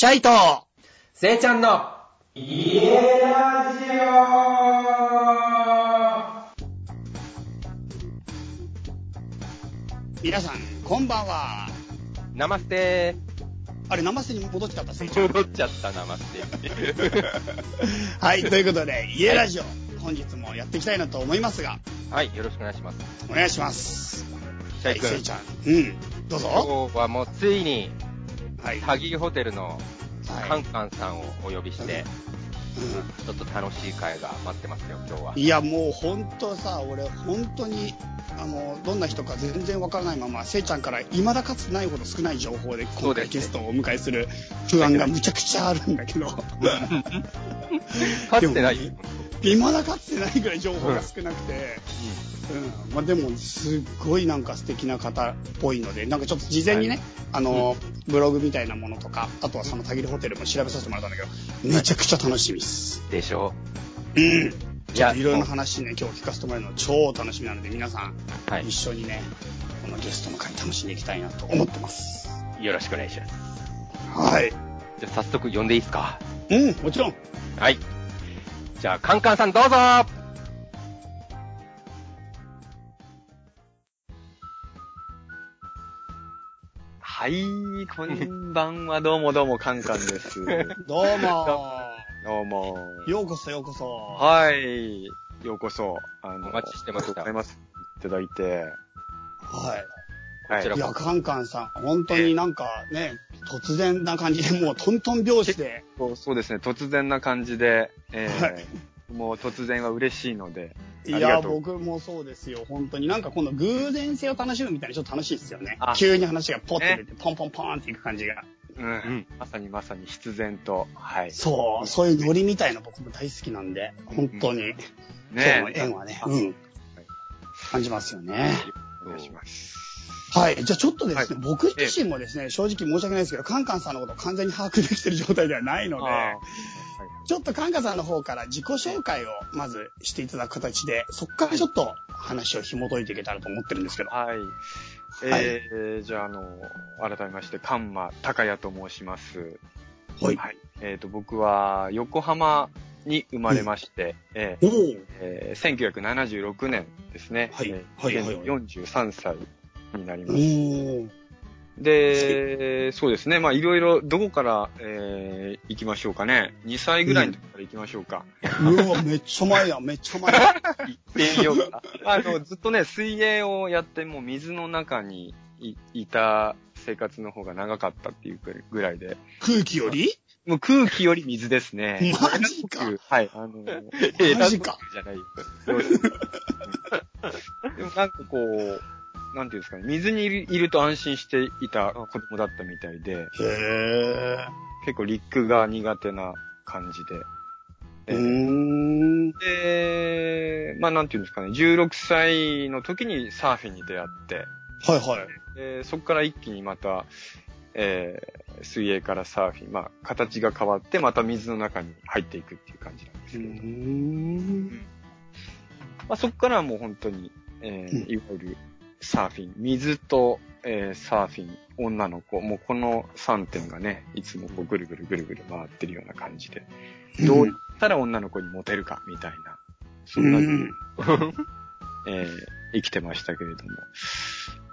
シャイと、せいちゃんの、家ラジ皆さん、こんばんは。オナマステあれ、生瀬に戻っちゃった、せいちー。ゃん。戻っちゃった、ナマステ。はい、ということで、家ラジオ、本日もやっていきたいなと思いますが、はい、よろしくお願いします。お願いします。はい、シャイ君、せいちゃん。うん、どうぞ。今日はもうついに、はい。タギホテルのカンカンさんをお呼びして、うん。ちょっと楽しい会が待ってますよ、今日は。いや、もう本当さ、俺、本当に、あの、どんな人か全然わからないまま、せいちゃんから未だかつてないほど少ない情報で、今回ゲストをお迎えする不安がむちゃくちゃあるんだけど、かつてない。よ。未だかつてないぐらい情報が少なくて、うん。まあでも、すっごいなんか素敵な方っぽいので、なんかちょっと事前にね、はい。あの、ブログみたいなものとか、あとはそのたぎりホテルも調べさせてもらったんだけど、めちゃくちゃ楽しみです。でしょ？うん。いやちょっといろいろな話ね、今日聞かせてもらえるの超楽しみなので、皆さん、はい一。緒にね、このゲストの会楽しんでいきたいなと思ってます。よろしくお願いします。はい。じゃあ早速呼んでいいですか？うん、もちろん。はい。じゃあ、カンカンさんどうぞはい、こんばんは、どうもどうも、カンカンです。どうもどうも。ようこそようこそ。はい、ようこそ。あのお待ちしてましたありがとうございます。いただいて。はい。はいこちらいや、カンカンさん、本当になんかね、突然な感じで、もうトントン拍子で、そうそうですね、突然な感じで、えーはいもう突然は嬉しいので。いや、ありがとう僕もそうですよ、本当に。なんかこの偶然性を楽しむみたいなちょっと楽しいですよねあ。急に話がポッて出て、ポンポンポンっていく感じが。うん、ん。まさにまさに必然と。はい。そう、そういうノリみたいな僕も大好きなんで、本当に、今日の縁はね、あうん、感じますよね。お願い。します。はい。じゃあちょっとですね、は僕自身もですね、正直申し訳ないですけど、カンカンさんのことを完全に把握できてる状態ではないので、あちょっとカンカンさんの方から自己紹介をまずしていただく形で、そこからちょっと話を紐解いていけたらと思ってるんですけど。はい。えーじゃあ、あの、改めまして、カンマ高谷と申します。はい。はい。えっ、と、僕は横浜に生まれまして、えー。えー1976年ですね。はいえーはいはいはい現在43歳になりおます。ーで、そうですね。まあ、いろいろ、どこから、えー行きましょうかね。2歳ぐらいの時から行きましょうか。うわ、めっちゃ前や、めっちゃ前や。行ってみようか。あの、ずっとね、水泳をやって、もう水の中にいいた生活の方が長かったっていうぐらいで、空気より？もう空気より水ですね。マジかはい、あの、マジか。じゃないよ。でもなんかこう、なんていうんですかね、水にいると安心していた子供だったみたいで、へえ。結構陸が苦手な感じで。うえーん。で、まあなんていうんですかね、16歳の時にサーフィンに出会って、はいはい。でそこから一気にまた、えー水泳からサーフィン、まあ形が変わってまた水の中に入っていくっていう感じなんですうけど、ーん。まあそこからはもう本当に、えーうんいわゆるサーフィン、水と、えーサーフィン、女の子、もうこの3点がね、いつもこうぐるぐるぐるぐる回ってるような感じで、どうやったら女の子にモテるかみたいな、そんな、うん。えー生きてましたけれども。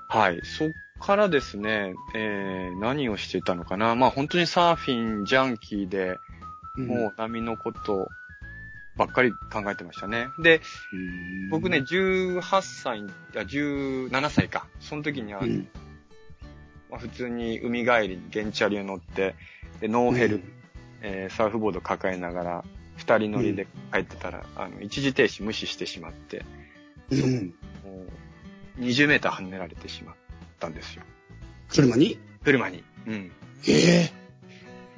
はい。そっからですね、えー何をしてたのかな。まあ本当にサーフィンジャンキーで、もう波のことばっかり考えてましたね。で、うん、僕ね、18歳、あ、17歳か。その時には、うん、まあ、普通に海帰りにゲンチャリを乗って、でノーヘル、えーサーフボード抱えながら、二人乗りで帰ってたら、あの、一時停止無視してしまって、うん。もう、20メーター跳ねられてしまったんですよ。車に？車に。うん。ええ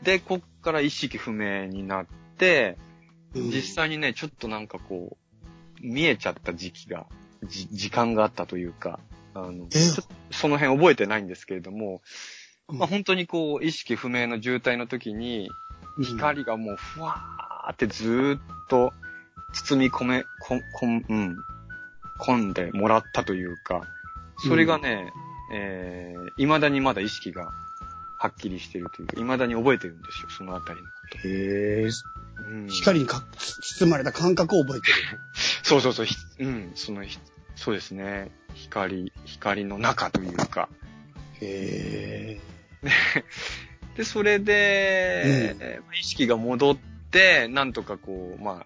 で、こっから意識不明になって、うん実際にね、ちょっとなんかこう、見えちゃった時期が、じ、時間があったというか、あの、その辺覚えてないんですけれども、うん。まあ本当にこう、意識不明の渋滞の時に、うん。光がもうふわーってずーっと包み込め、こ、こん、うん、込んでもらったというか、それがね、えー、未だにまだ意識がはっきりしてるというか、未だに覚えてるんですよ、そのあたりのこへえ。と。うん、光にか包まれた感覚を覚えてる。そうそうそう、ひうん、その、ひそうですね。光、光の中というか。へ で、それで、えー意識が戻って、なんとかこう、まあ、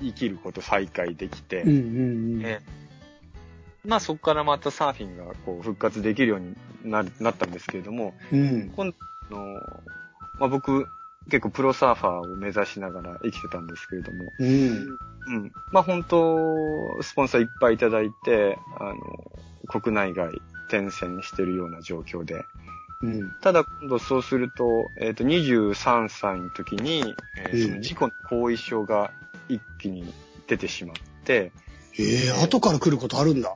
生きること再開できて、え。うんうんうん。えまあそこからまたサーフィンがこう復活できるようになるなったんですけれども、うん。今度の、まあ僕、結構プロサーファーを目指しながら生きてたんですけれども、うん。うん。まあ本当、スポンサーいっぱいいただいて、あの、国内外転戦してるような状況で、うん。ただ今度そうすると、えっ、と、23歳の時に、えーうんその事故の後遺症が一気に出てしまって、へえ、後から来ることあるんだ。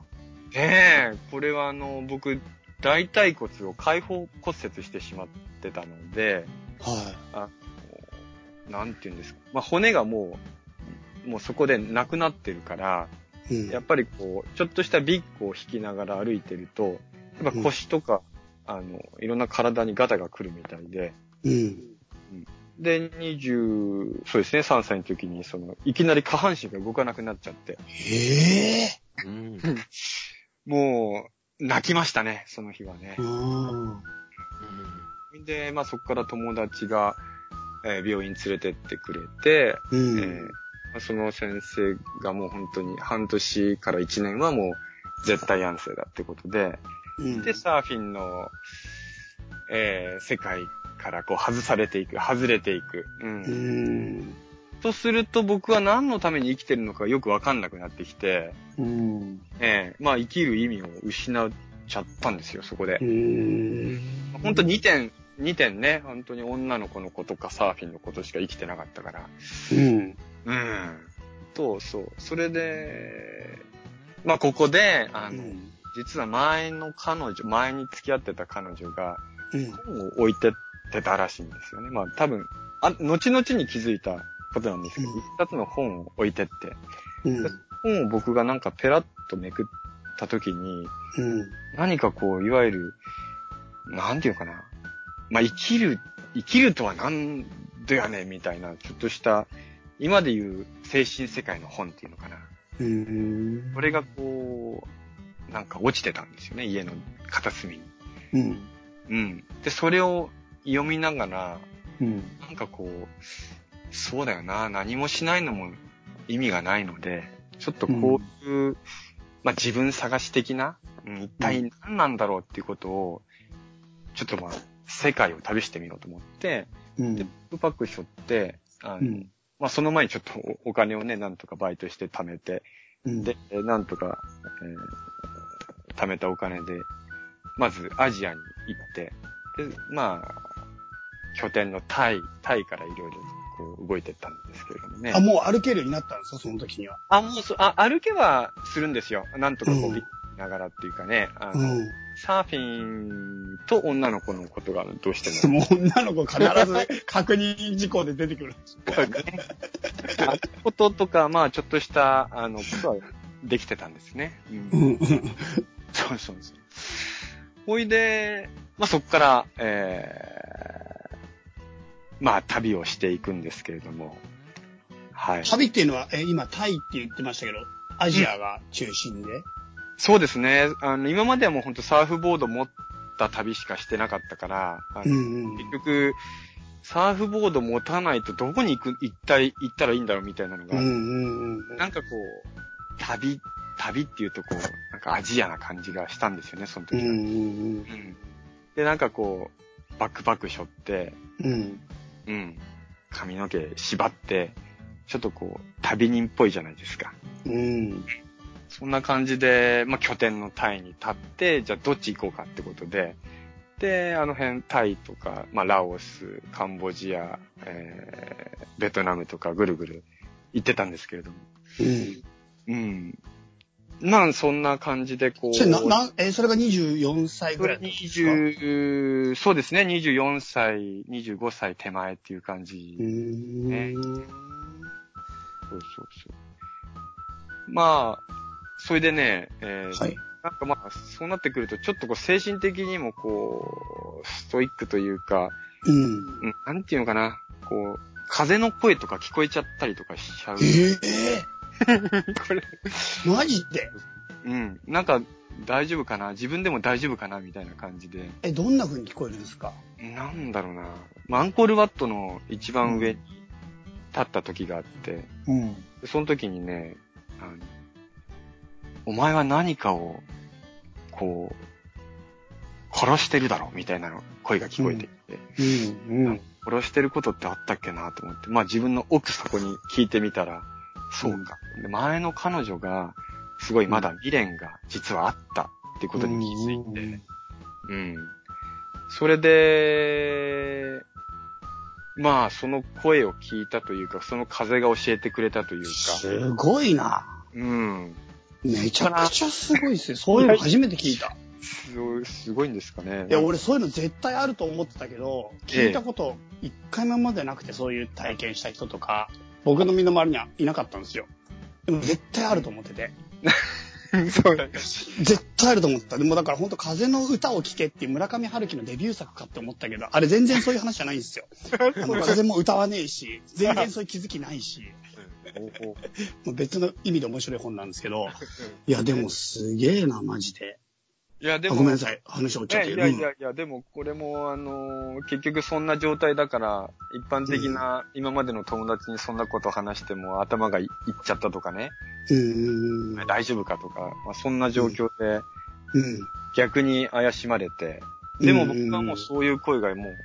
ねえ、これはあの、僕、大腿骨を開放骨折してしまってたので、はなんて言うんですか。まあ、骨がもう、もうそこでなくなってるから、い。うん。やっぱりこう、ちょっとしたビッグを引きながら歩いてると、やっぱ腰とか、あの、いろんな体にガタが来るみたいで、うん。で、20、そうですね、3歳の時に、その、いきなり下半身が動かなくなっちゃって、へえ。うん。もう、泣きましたね、その日はねう。ん。で、まあそこから友達が、えー病院連れてってくれて、うん。えーまあその先生がもう本当に半年から1年はもう絶対安静だってことで、うんで、サーフィンの、えー世界からこう外されていく、外れていく。うんうん。とすると僕は何のために生きてるのかよくわかんなくなってきて、うん。えーまあ生きる意味を失っちゃったんですよ、そこでう。ん。本当2点、2点ね、本当に女の子の子とかサーフィンのことしか生きてなかったから。うん。うん。と、そう。それで、まあここで、あの、うん。実は前の彼女、前に付き合ってた彼女がうん。本を置いてってたらしいんですよね。まあ多分、あ、後々に気づいたことなんですけど、うん一冊の本を置いてって、うん。本を僕がなんかペラッとめくった時に、うん。何かこう、いわゆる、なんていうかな。まあ、生きる、生きるとはなんだよね、みたいな、ちょっとした、今で言う精神世界の本っていうのかな。うん。これがこう、なんか落ちてたんですよね、家の片隅に。うん。うん。で、それを読みながら、うん。なんかこう、そうだよな、何もしないのも意味がないので、ちょっとこういう、まあ自分探し的な、うん、一体何なんだろうっていうことを、ちょっとまあ、世界を旅してみようと思って、うんで、バックパック背負って、あの、うんまあその前にちょっとおお金をね、なんとかバイトして貯めて、うん。で、えーなんとか、えー貯めたお金で、まずアジアに行って、で、まあ、拠点のタイ、タイからいろいろこう動いてったんですけれどもね。あ、もう歩けるようになったんですか、その時には。あ、もうそ、あ、歩けはするんですよ。なんとかこうんう、ビッながらっていうかね、あの、うん。サーフィンと女の子のことがどうしても。もう女の子必ず 確認事項で出てくる。あこととか、まあ、ちょっとした、あの、ことはできてたんですね。うんうん。そうそうそう。ほいで、まあ、そこから、えー、まあ、旅をしていくんですけれども、はい。旅っていうのは、え、今タイって言ってましたけど、アジアが中心で。そうですね。あの、今まではもう本当サーフボード持った旅しかしてなかったから、うんうん。結局、サーフボード持たないとどこに行く、行ったい、行ったらいいんだろうみたいなのが、うんうんうん。なんかこう、旅、旅っていうとこう、なんかアジアな感じがしたんですよね、その時は。うんうんうんで、なんかこう、バックパック背負って、うん。うん。うん。髪の毛縛って、ちょっとこう、旅人っぽいじゃないですか。うん。そんな感じで、まあ、拠点のタイに立って、じゃあどっち行こうかってことで、で、あの辺、タイとか、まあ、ラオス、カンボジア、えー、ベトナムとかぐるぐる行ってたんですけれども。うん。うん。まあ、そんな感じでこう。それな、な、え、それが24歳ぐらいですか？20、そうですね、24歳、25歳手前っていう感じ。ねそうそうそう。まあ、それでね、えーはい。なんかまあ、そうなってくると、ちょっとこう、精神的にもこう、ストイックというか、うん。うんなんていうのかな、こう、風の声とか聞こえちゃったりとかしちゃう。え これ、えマジで？うん。なんか、大丈夫かな？自分でも大丈夫かな？みたいな感じで。え、どんな風に聞こえるんですか？なんだろうな。まあアンコールワットの一番上に立った時があって、うん。でその時にね、あの、お前は何かを、こう、殺してるだろみたいなの声が聞こえてきて、うん。うん。殺してることってあったっけなと思って、まあ自分の奥底に聞いてみたら、そうか。で前の彼女が、すごいまだ未練が実はあったっていうことに気づいて、うん。それで、まあ、その声を聞いたというか、その風が教えてくれたというか、すごいな。うん。めちゃくちゃすごいっすよ。そういうの初めて聞いた。すごい、すごいんですかね。いや、俺そういうの絶対あると思ってたけど、聞いたこと一回もまでなくて、そういう体験した人とか、僕の身の回りにはいなかったんですよ。でも絶対あると思ってて。そう絶対あると思った。でもだから本当風の歌を聴けっていう村上春樹のデビュー作かって思ったけど、あれ全然そういう話じゃないんですよ。風も歌わねえし、全然そういう気づきないし、別の意味で面白い本なんですけど、いやでもすげえな、マジで。いや、であも、ごめんなさい、話をちゃっていやいやいやいや、でもこれも、あのー結局そんな状態だから、一般的な、今までの友達にそんなこと話しても頭がいいっちゃったとかね、うん。うん。大丈夫かとか、まあ、そんな状況でうん。逆に怪しまれて、でも僕はもうそういう声がもう、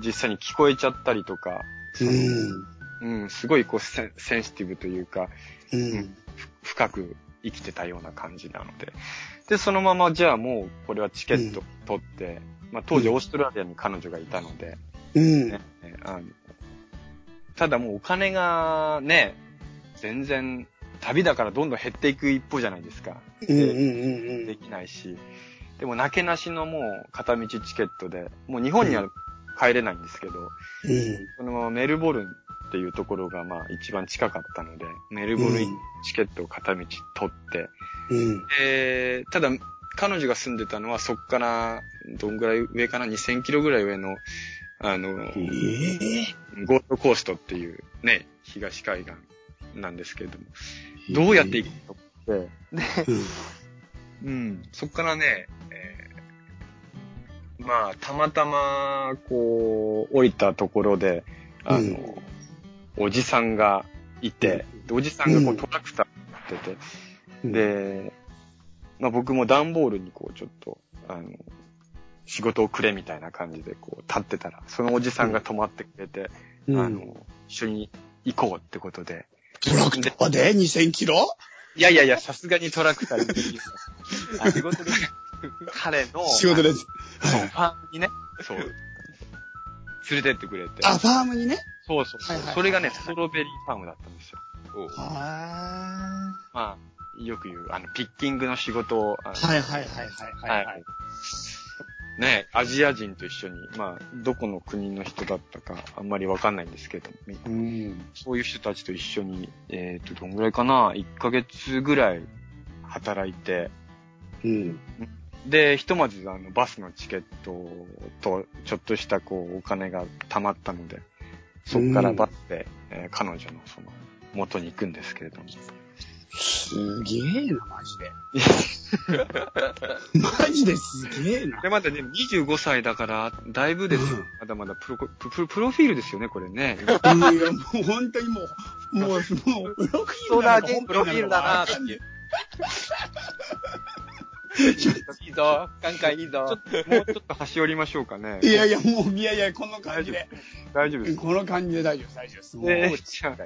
実際に聞こえちゃったりとか、うん。うん、すごいこうセンシティブというか、うん。深く生きてたような感じなので。で、そのままじゃあもうこれはチケット取って、まあ当時オーストラリアに彼女がいたので、うん。ねあのただもうお金がね、全然旅だからどんどん減っていく一方じゃないですか。うん。うん。うん。できないし。でもなけなしのもう片道チケットで、もう日本には帰れないんですけど、うん。そのままメルボルンっていうところがまあ一番近かったので、メルボルンチケットを片道取って、うん。で、ただ彼女が住んでたのはそっからどんぐらい上かな ?2000 キロぐらい上の、あの、ええゴールドコーストっていうね、東海岸なんですけれども、どうやって行くの？と思って、で、うん、そっからね、えーまあ、たまたま、こう、降りたところで、あの、うんおじさんがいて、でおじさんがこうトラクター乗ってて、うん、で、まあ僕も段ボールにこうちょっと、あの、仕事をくれみたいな感じでこう立ってたら、そのおじさんが止まってくれて、うん、あの、一緒に行こうってことで、トラクターで2000キロ？いやいやいや、さすがにトラクターにで仕事で、彼の、仕事です。そう、ファームにね、そう、連れてってくれて。あ、ファームにね？そうそうそれがね、ストロベリーファームだったんですよ。はまあ、よく言う、あの、ピッキングの仕事を。はいはいはいはいはい。はい。ね、アジア人と一緒に、まあ、どこの国の人だったか、あんまりわかんないんですけど、うん。そういう人たちと一緒に、えっ、と、どんぐらいかな ?1 ヶ月ぐらい働いて、うん。で、ひとまず、あの、バスのチケットと、ちょっとした、こう、お金が貯まったので、そこからバスで、えー彼女の、その、元に行くんですけれども。すげえな、マジで。マジですげえな。で、まだね、25歳だから、だいぶですよ。うんまだまだプロコププロ、プロフィールですよね、これね。いや、もう本当にもう、もう、もう、プロフィールなのか本プロフィールだな本当にいいぞ、カンカンいいぞ。もうちょっと端折りましょうかね。いやいや、もう、いやいや、この感じで。大丈夫です。この感じで大丈夫です、大丈夫です。もうで、じゃあ、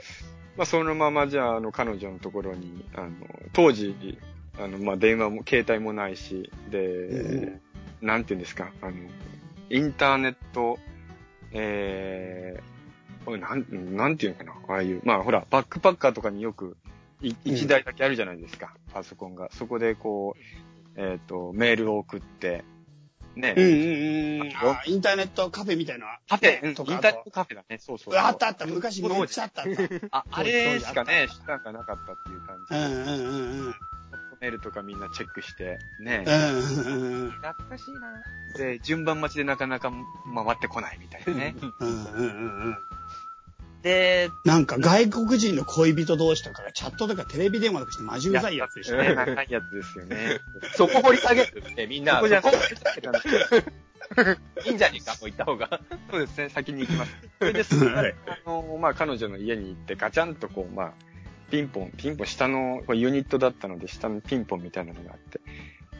まあ、そのまま、じゃあ、あの、彼女のところに、あの、当時、あの、まあ、電話も、携帯もないし、で、うんなんていうんですか、あの、インターネット、えー、これなん、なんていうのかな、ああいう、まあ、ほら、バックパッカーとかによく、い一台だけあるじゃないですか、パソコンが。そこで、こう、えっ、と、メールを送って、ね、うんうんうん。あインターネットカフェみたいな。カフェ、うんインタとかーネットカフェだね、そうそうあったあった、昔めっちゃあったあった。あ、あれしかね、手段がなかったっていう感じ。うんうんうんうん。メールとかみんなチェックして、ねう。んうんうん。懐かしいな。で、順番待ちでなかなか回ってこないみたいなね。うんうんうんうん。で、なんか外国人の恋人同士とかがチャットとかテレビ電話とかしてマジうざいやつでしたね、ね。長いやつですよね。そこ掘り下げるね、みんな。そこじゃそこ掘り下げる いいんじゃねえか、もう行った方が。そうですね、先に行きます。それで、そこからはいあの、まあ、彼女の家に行って、ガチャンとこう、まあ、ピンポン、ピンポン、下の、ユニットだったので、下のピンポンみたいなのがあって。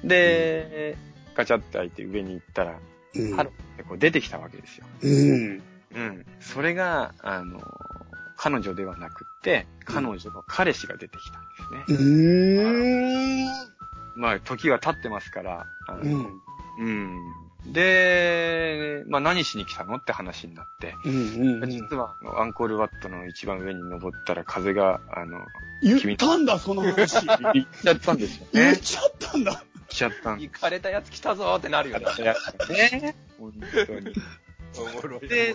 で、ガチャって開いて上に行ったら、うんハローってこう出てきたわけですよ。うん。うん。それが、あの、彼女ではなくって、彼女の彼氏が出てきたんですね。うーん。まあ、時が経ってますから、あうのん。うん。で、まあ何しに来たのって話になって、うんうん。実はあのアンコールワットの一番上に登ったら風が、あの、言ったんだ、その話。行っちゃったんですよね。言っちゃったんだ。来ちゃったん行かれたやつ来たぞーってなるよね。ね。本当に。で、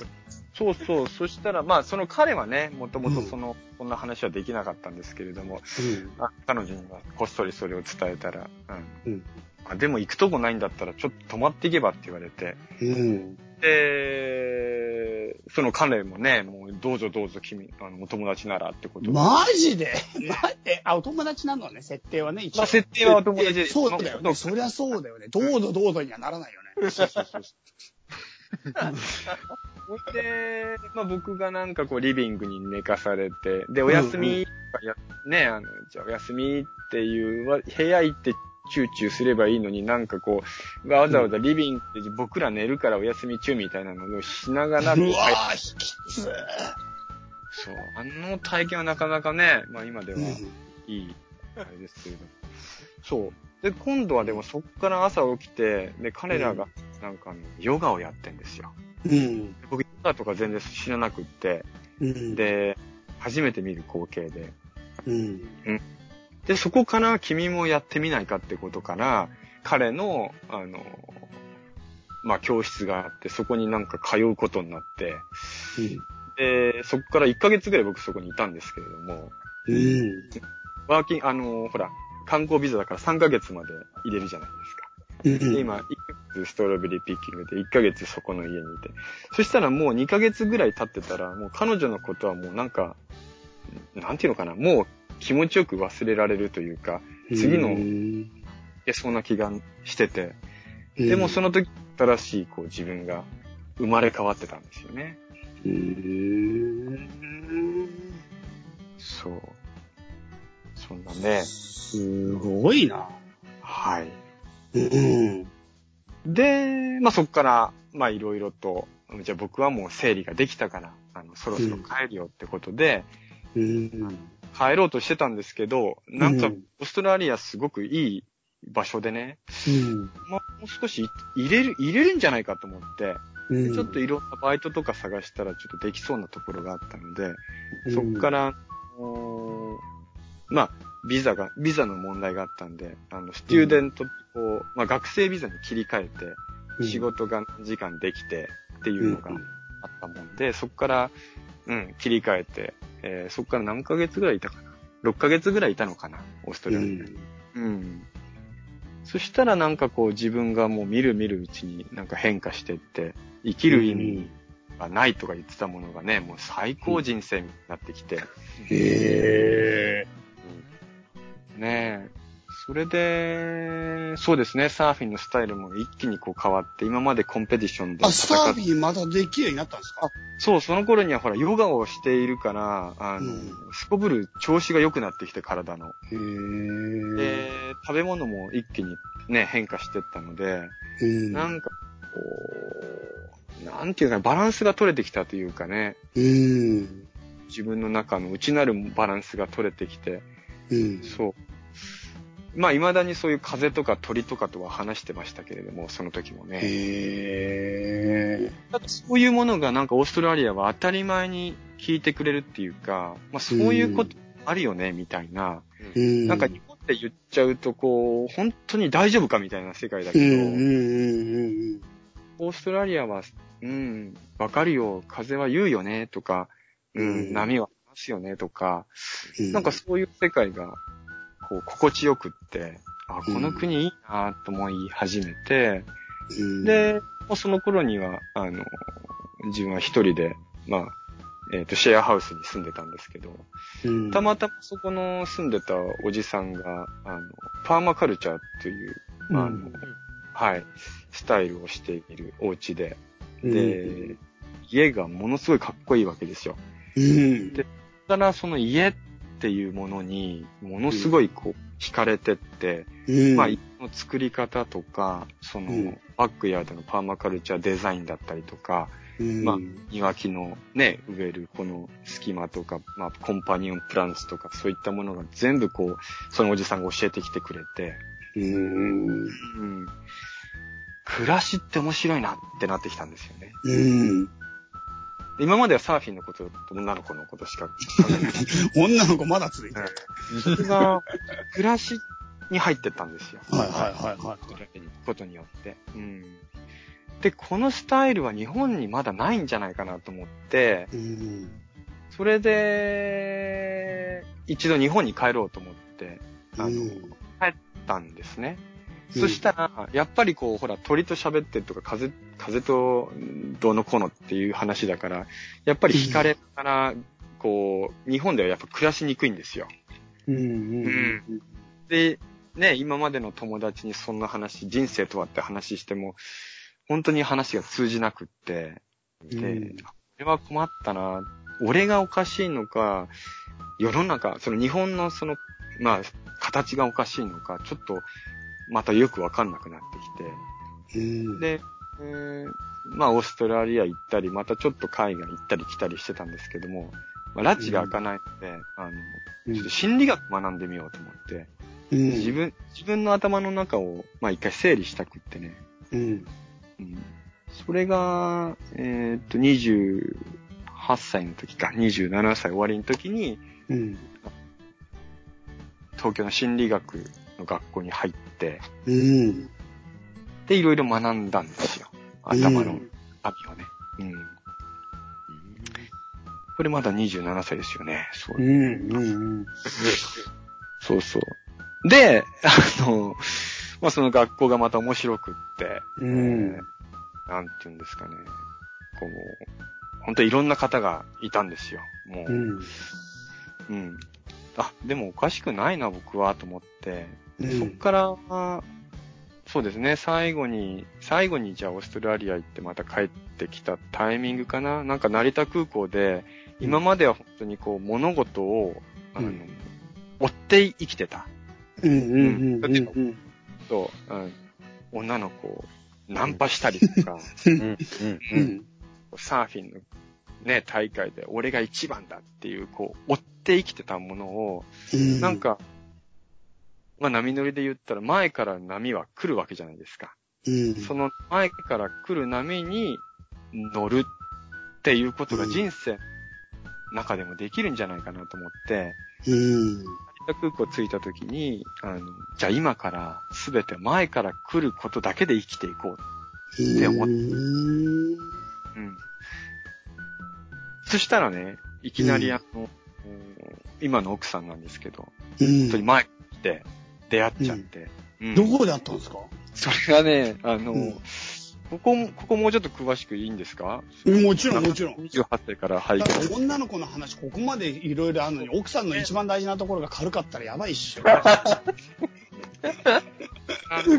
そうそう。そしたら、まあ、その彼はね、もともとその、こんな話はできなかったんですけれども、あ彼女にはこっそりそれを伝えたら、うん。うんあでも行くとこないんだったら、ちょっと泊まっていけばって言われて、うん。で、その彼もね、もうどうぞどうぞ君、あの、お友達ならってことで。マジで？まえ、あ、お友達なのね、設定はね、一応。まあ設定はお友達でそうだよまあね。そりゃそうだよね。どうぞどうぞにはならないよね。そうそうそう。ほ いで、まあ僕がなんかこうリビングに寝かされて、で、お休み、やね、あの、じゃあお休みっていうわ、部屋行ってチューチューすればいいのになんかこう、わざわざリビングで僕ら寝るからお休み中みたいなのをしながら、うわぁ、きつそう、あの体験はなかなかね、まあ今ではー。いい、あれですけれど。そう。で、今度はでもそっから朝起きて、で、彼らがなんかヨガをやってんですよ。うん。僕、ヨガとか全然知らなくって、うん。で、初めて見る光景で。うん。で、そこから君もやってみないかってことから、彼の、あの、まあ、教室があって、そこになんか通うことになって、で、そこから1ヶ月ぐらい僕そこにいたんですけれども、うん。ワーキング、あの、ほら、観光ビザだから3ヶ月まで入れるじゃないですか。うん。で、今、1ヶ月ストロベリーピッキングで1ヶ月そこの家にいて。そしたらもう2ヶ月ぐらい経ってたら、もう彼女のことはもうなんか、なんていうのかな、もう気持ちよく忘れられるというか、次のうん。いけそうな気がしてて、でもその時、新しいこう自分が生まれ変わってたんですよね。うん。そう。そんなね。すごいな。はい。うん。で、まあそこから、まあいろいろと、じゃあ僕はもう整理ができたから、あの、そろそろ帰るよってことで、うん。帰ろうとしてたんですけど、なんかうん、オーストラリアすごくいい場所でね、うん。まあもう少し入れる、入れるんじゃないかと思って、うん。ちょっといろんなバイトとか探したらちょっとできそうなところがあったので、そこから、あのーまあ、ビザが、ビザの問題があったんで、あの、スチューデント、こう、まあ、学生ビザに切り替えて、うん仕事が何時間できてっていうのがあったもんで、そこから、うん、切り替えて、えーそこから何ヶ月ぐらいいたかな ?6 ヶ月ぐらいいたのかな？オーストラリアに。うん。そしたらなんかこう自分がもう見る見るうちになんか変化していって、生きる意味がないとか言ってたものがね、もう最高人生になってきて、へえ。ねえ。それで、そうですね、サーフィンのスタイルも一気にこう変わって、今までコンペティションであ、サーフっィンまたできるようになったんですか？そう、その頃にはほら、ヨガをしているから、あの、うんすこぶる調子が良くなってきて、体の。へえ。で、食べ物も一気にね、変化してったので、うん。なんか、こう、なんていうか、バランスが取れてきたというかね、うん。自分の中の内なるバランスが取れてきて、うん。そう。まあ、未だにそういう風とか鳥とかとは話してましたけれども、その時もね。へえ。ただそういうものがなんかオーストラリアは当たり前に聞いてくれるっていうか、まあそういうことあるよね、みたいな。うん。なんか日本って言っちゃうとこう、本当に大丈夫かみたいな世界だけど、オーストラリアは、うん、わかるよ、風は言うよね、とか、うん、うん波は話すよね、とか、うん。なんかそういう世界が、こう、心地よくって、あ、この国いいなと思い始めて、うん、で、もうその頃には、あの、自分は一人で、まあ、えっ、と、シェアハウスに住んでたんですけど、うん、たまたまそこの住んでたおじさんが、あの、パーマカルチャーという、あの、うんはい、スタイルをしているお家で、うん、で、家がものすごいかっこいいわけですよ。うん、でだからその家っていうものに、ものすごいこう、惹かれてって、うん、まあ、家の作り方とか、その、うん。バックヤードのパーマカルチャーデザインだったりとか、うん、まあ庭木のね、植えるこの隙間とか、まあ、コンパニオンプランツとか、そういったものが全部こう、そのおじさんが教えてきてくれて、うん、うん。暮らしって面白いなってなってきたんですよね。うん、で今まではサーフィンのことと女の子のことしか考えてない。女の子まだ続いてる。それが、暮らしに入ってったんですよ。はいはいはいはい。ことによって。うん。で、このスタイルは日本にまだないんじゃないかなと思って、うん、それで、一度日本に帰ろうと思って、あの、うん帰ったんですね。そしたら、やっぱりこう、ほら、鳥と喋ってるとか、風、風とどうのこうのっていう話だから、やっぱり惹かれたら、こう、日本ではやっぱ暮らしにくいんですよ。うん、うん、で、ね、今までの友達にそんな話、人生とはって話しても、本当に話が通じなくって、で、うんこれは困ったな。俺がおかしいのか、世の中、その日本のその、まあ、形がおかしいのか、ちょっと、またよくわかんなくなってきて、うん、で、えーまあ、オーストラリア行ったり、またちょっと海外行ったり来たりしてたんですけども、まあ、拉致が開かないので、あの、ちょっと心理学学んでみようと思って、うん、自分、自分の頭の中を、まあ、一回整理したくってね、うん、うん、それが、えーっと、28歳の時か、27歳終わりの時に、うん、東京の心理学の学校に入って、うん、で、いろいろ学んだんですよ。頭の網をね。うん。これまだ27歳ですよね。そうう。ん、うん、そうそう。で、あの、まあ、その学校がまた面白くって、うんえーなんて言うんですかね。こう、本当いろんな方がいたんですよ。もう、うん、うん。あ、でもおかしくないな、僕は、と思って。うん。そっから、そうですね、最後に、最後にじゃあオーストラリア行ってまた帰ってきたタイミングかな。なんか成田空港で、今までは本当にこう物事を、あの、うん。追って生きてた。うん、うん、うん、うん、と、うん女の子をナンパしたりとか、うん、うん、サーフィンのね、大会で俺が一番だっていう、こう、追って生きてたものを、うん、なん、か、まあ波乗りで言ったら前から波は来るわけじゃないですか。うん、その前から来る波に乗るっていうことが人生の中でもできるんじゃないかなと思って、うん、成田空港着いた時に、あの、じゃあ今からすべて前から来ることだけで生きていこう。って思っうん、うん。そしたらね、いきなりあの、うん今の奥さんなんですけど、本当に前に来て出会っちゃって。うんどこであったんですか？それがね、あの、うんここも、ここもうちょっと詳しくいいんですか？もちろん、もちろん。28歳から背だ景。って女の子の話、ここまでいろいろあるのに、奥さんの一番大事なところが軽かったらやばいっしょ。あの、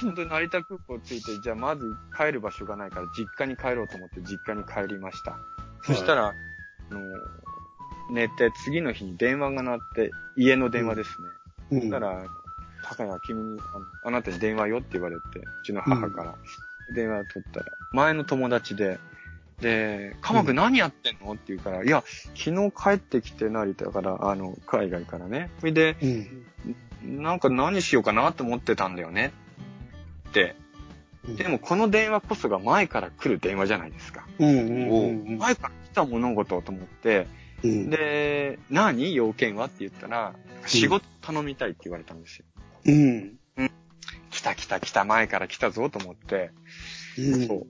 本当に成田空港着いて、じゃあまず帰る場所がないから実家に帰ろうと思って実家に帰りました。そしたら、あの、寝て次の日に電話が鳴って、家の電話ですね。うんそしたら、高谷君にあの、あなたに電話よって言われて、うちの母から、電話を取ったら、前の友達で、で、カマ君何やってんの？って言うから、いや、昨日帰ってきて成田から、あの、海外からね。それで、うん。なんか何しようかなと思ってたんだよね。って。でもこの電話こそが前から来る電話じゃないですか。うんうんうん前から来た物事と思って、うん。で、何？要件は？って言ったら、仕事頼みたいって言われたんですよ。うん。来た来た来た前から来たぞと思って、うん。そう。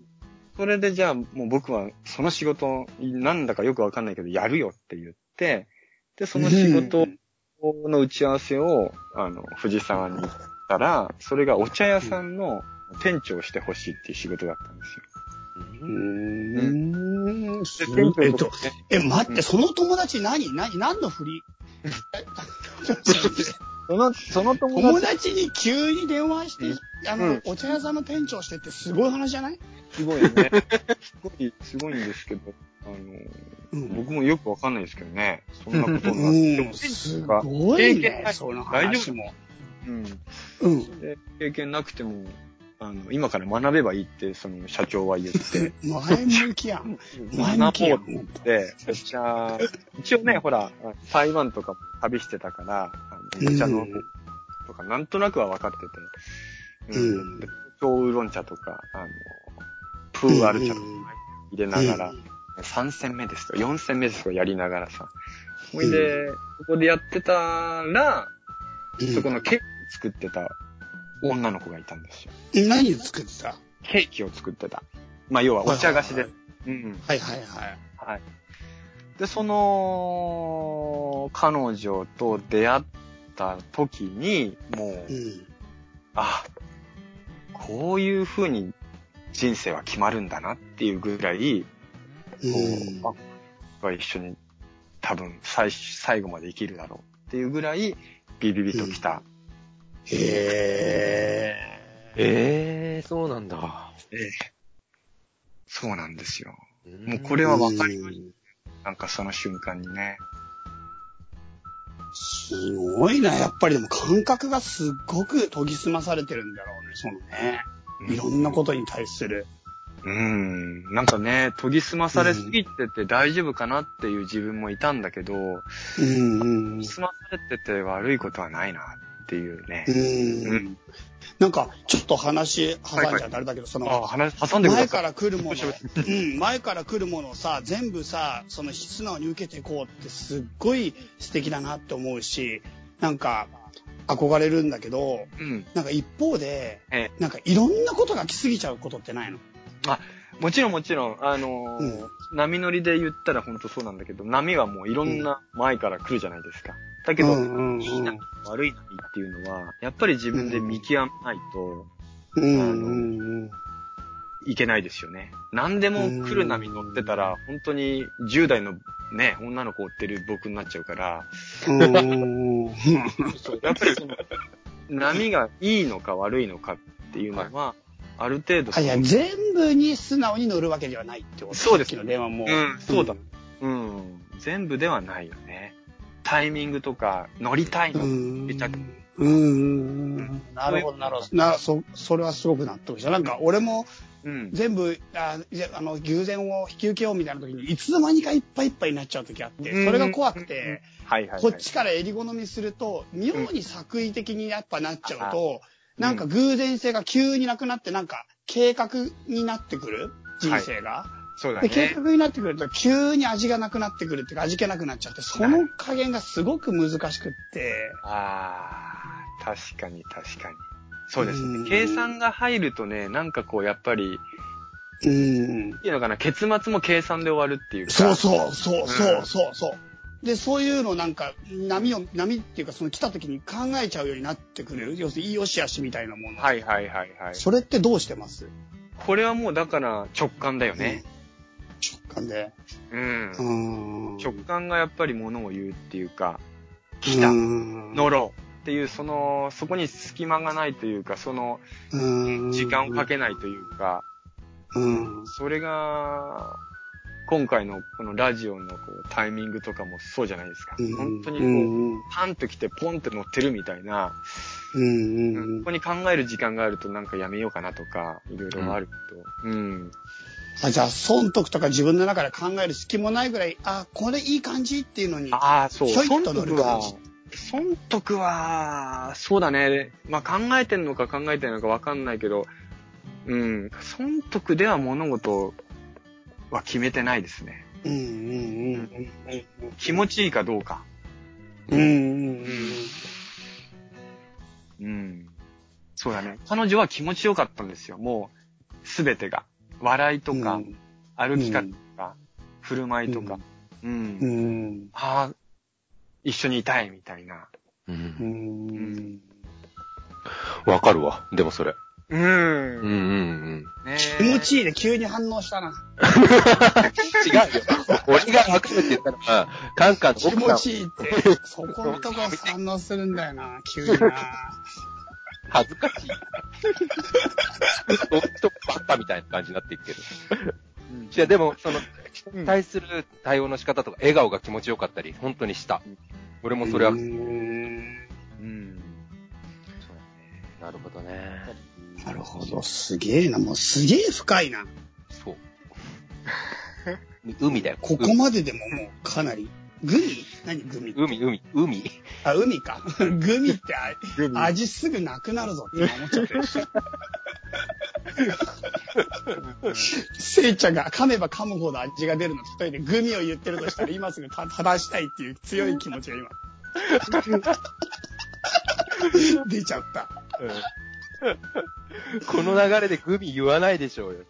それでじゃあもう僕はその仕事、なんだかよくわかんないけどやるよって言って、で、その仕事の打ち合わせを、あの、藤沢に行ったら、それがお茶屋さんの店長をしてほしいっていう仕事だったんですよ。うーん。すで店長えっとえ、待って、その友達何？何？何の振り？その、その友友達、達に急に電話して、あの、うんお茶屋さんの店長してってすごい話じゃない？すごいね。すごい、すごいんですけど、あの、うん。僕もよくわかんないですけどね。そんなことになって。もすごいね、経その大丈話も。うん。うん。で、経験なくても、あの、今から学べばいいって、その社長は言って。前向きやん。前向学ぼうきやん。と思って、お茶、一応ね、ほら、台湾とかも旅してたから、お茶のとかなんとなくは分かってて、うん。でウーロン茶とか、あの、プーアル茶とか入れながら、3戦目ですと、4戦目ですとやりながらさ。ほいで、そこでやってたら、うん。そこのケーキ作ってた女の子がいたんですよ。何作ってた？ケーキを作ってた。まあ、要はお茶菓子で。うん。はいはいはい。はい。で、その、彼女と出会った時に、もう、うん。あ、こういう風に人生は決まるんだなっていうぐらい、こうんう、一緒に多分最最後まで生きるだろうっていうぐらいビビビときた。へええー、そうなんだ。ええそうなんですよ。ももうこれー。はわかります。うんなんかその瞬間にね。すごいな。やっぱりでも感覚がすっごく研ぎ澄まされてるんだろうね。そのね。いろんなことに対する。うん。なんかね、研ぎ澄まされすぎてて大丈夫かなっていう自分もいたんだけど、うんうん研ぎ澄まされてて悪いことはないなっていうね。うん。うん。なんか、ちょっと話挟んじゃあれだけど、その、前。から来るもの どうん、前から来るものをさ、全部さ、その素直に受けていこうってすっごい素敵だなって思うし、なんか、憧れるんだけど、うん。なんか一方でええ、なんかいろんなことが来すぎちゃうことってないの？もちろんもちろん、あのー波乗りで言ったら本当そうなんだけど、波はもういろんな前から来るじゃないですか。だけど、うんうんいい波、悪い波っていうのは、やっぱり自分で見極めないとうんうんうん。いけないですよね。何でも来る波乗ってたら、本当に10代のね、女の子を追ってる僕になっちゃうから、やっぱりその、波がいいのか悪いのかっていうのは、ある程度あ、いや、全部に素直に乗るわけではないってことそうですさっきの電話も。う。んそうだ。うん、全部ではないよね。タイミングとか、乗りたいの。うんめちゃくうんうん。なるほど、なるほど。な、そ、それはすごく納得した。なんか、俺もうん。全部、あ、あの、偶然を引き受けようみたいな時に、いつの間にかいっぱいいっぱいになっちゃう時あって、うんそれが怖くて、はいはい、はい。こっちから襟好みすると、妙に作為的にやっぱなっちゃうと、うんなんか偶然性が急になくなって、なんか計画になってくる人生が。そうだで、計ね。画になってくると、急に味がなくなってくるっていうか、味気なくなっちゃって、その加減がすごく難しくって、ああ、確かに確かに。そうですうんね。計算が入るとね、なんかこう、やっぱり、うん。いいのかな、結末も計算で終わるっていうか。そうそう、そう、そうう、んそう、そう。で、そういうのなんか、波を、波っていうか、その来た時に考えちゃうようになってくれる。要するに、良し悪しみたいなもの。はいはいはいはい。それってどうしてます？これはもうだから直感だよね。直感で。うん。うん。直感がやっぱりものを言うっていうか、来来た、うん。乗ろうっていう、その、そこに隙間がないというか、その、うん。時間をかけないというか、うん。それが、今回のこのラジオのこうタイミングとかもそうじゃないですか。うん本当にうこう、ん。パンと来てポンって乗ってるみたいな、うん。うんここに考える時間があるとなんかやめようかなとか、いろいろあると。うん。あじゃあ、損得とか自分の中で考える隙もないぐらい、あ、これいい感じっていうのに。ああ、そう。ひょいっ損と乗る得は感じ、損得は、そうだね。まあ考えてんのか考えてないのかわかんないけど、うん。損得では物事は決めてないですね。うんうんうん気持ちいいかどうか。うん。うんうんうん。そうだね。彼女は気持ちよかったんですよ。もう、すべてが。笑いとか、うん歩き方とか、振る舞いとか。うん。うん。ああ、一緒にいたいみたいな。う。うんん。わかるわ。でもそれ。うん。うんうんうん。ね気持ちいいで急に反応したな。違うよ。俺がわかるって言ったのは、カンカンの気持ちいいって。そこのとこ反応するんだよな、急にな。恥ずかしい。ほんとバカみたいな感じになっていくけど。いや、でも、その、対する対応の仕方とか、笑顔が気持ちよかったり、本当にした。俺もそれは、うそうんうん。なるほどね。なるほど、すげえな、もうすげえ深いな。そう。海だよ。ここまででももうかなり。グミ？何グミ？海、海、海。あ、海か。グミって味すぐなくなるぞって今思っちゃってる。せいちゃんが噛めば噛むほど味が出るの例えでグミを言ってるとしたら今すぐた正したいっていう強い気持ちが今。出ちゃった。この流れでグミ言わないでしょうよ。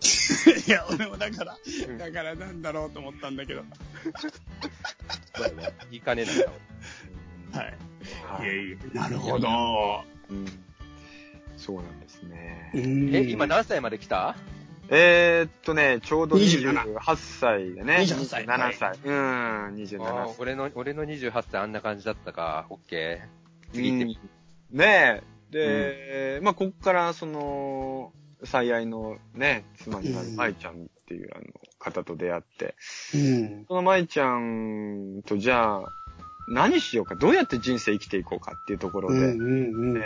いや、俺もだから、だからなんだろうと思ったんだけど。いいかねえな。はい。はいやいやなるほど。うんそうなんですね。うんえ、今何歳まで来た？えー、っとね、ちょうど27 28歳でね。28歳27歳。うん、27歳。俺の、俺の28歳あんな感じだったか。オッケー。次行ってみ。ねえ。で、まあ、こっから、その、最愛のね、妻になるうん舞ちゃんっていうあの方と出会って、うん。その舞ちゃんとじゃあ、何しようか、どうやって人生生きていこうかっていうところで、うんうんうんね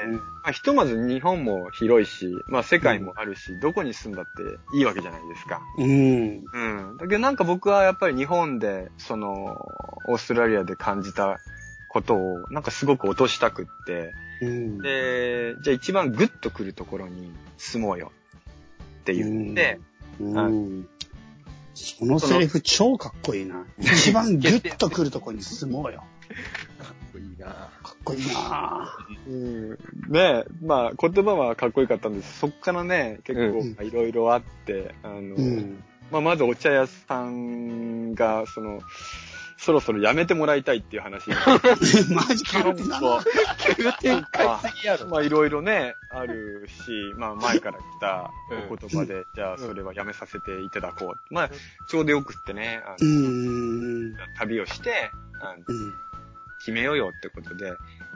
まあ、ひとまず日本も広いし、まあ世界もあるし、どこに住んだっていいわけじゃないですか。うん。うん。だけどなんか僕はやっぱり日本で、その、オーストラリアで感じたことを、なんかすごく落としたくって、うん。で、じゃあ一番グッと来るところに住もうよって言って、うん。そのセリフ超かっこいいな。一番グッとくるとこに住もうよ。かっこいいなかっこいいなうん、ねまあ言葉はかっこよかったんです。そっからね、結構いろいろあって、あの、うん。まあまずお茶屋さんが、その、そろそろ辞めてもらいたいっていう話になって マジか。急展開すぎやろ。まあいろいろね、あるし、まあ前から来たお言葉で、じゃあそれはやめさせていただこう。まあ、ちょうどよくってね、あうのん。旅をして、あのうん。決めようよってことで。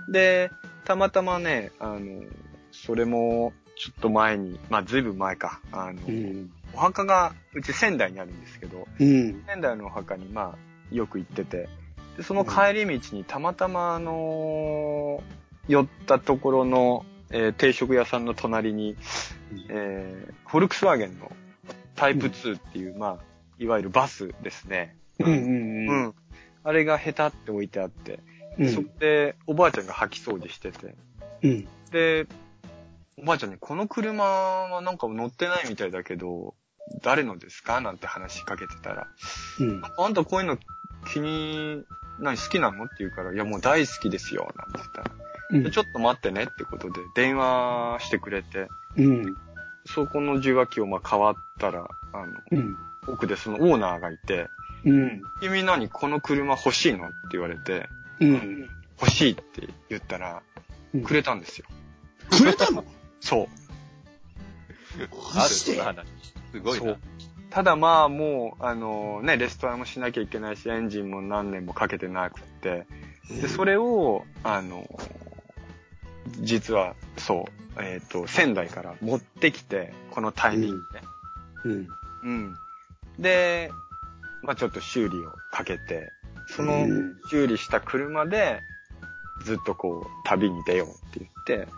で、たまたまね、あの、それも、ちょっと前に、まあずいぶん前か、あの、うん。お墓が、うち仙台にあるんですけど、うん。仙台のお墓にまあ、よく行ってて、で、その帰り道にたまたまあの寄ったところの、えー定食屋さんの隣に、えーフォルクスワーゲンのタイプ2っていう、まあ、いわゆるバスですね。うん。うん。ううん。ん。あれがヘタって置いてあって、うん。そこでおばあちゃんが掃き掃除してて、うん。で、おばあちゃんにこの車はなんか乗ってないみたいだけど、誰のですか？なんて話しかけてたら、うん。あんたこういうの気に、何好きなの？って言うから、いやもう大好きですよ、なんて言ったら、うんでちょっと待ってねってことで電話してくれて、うん。そこの受話器をまあ変わったら、あの、うん。奥でそのオーナーがいて、うん。君何この車欲しいの？って言われて、うん。欲しいって言ったら、うんくれたんですよ。くれたの？そう。ある。すごいな。ただまあもう、あのね、レストランもしなきゃいけないし、エンジンも何年もかけてなくって、で、それを、あの、実は、そう、えっ、と、仙台から持ってきて、このタイミングで。うん。うん。で、まあちょっと修理をかけて、そのうん修理した車で、ずっとこう、旅に出ようって言って、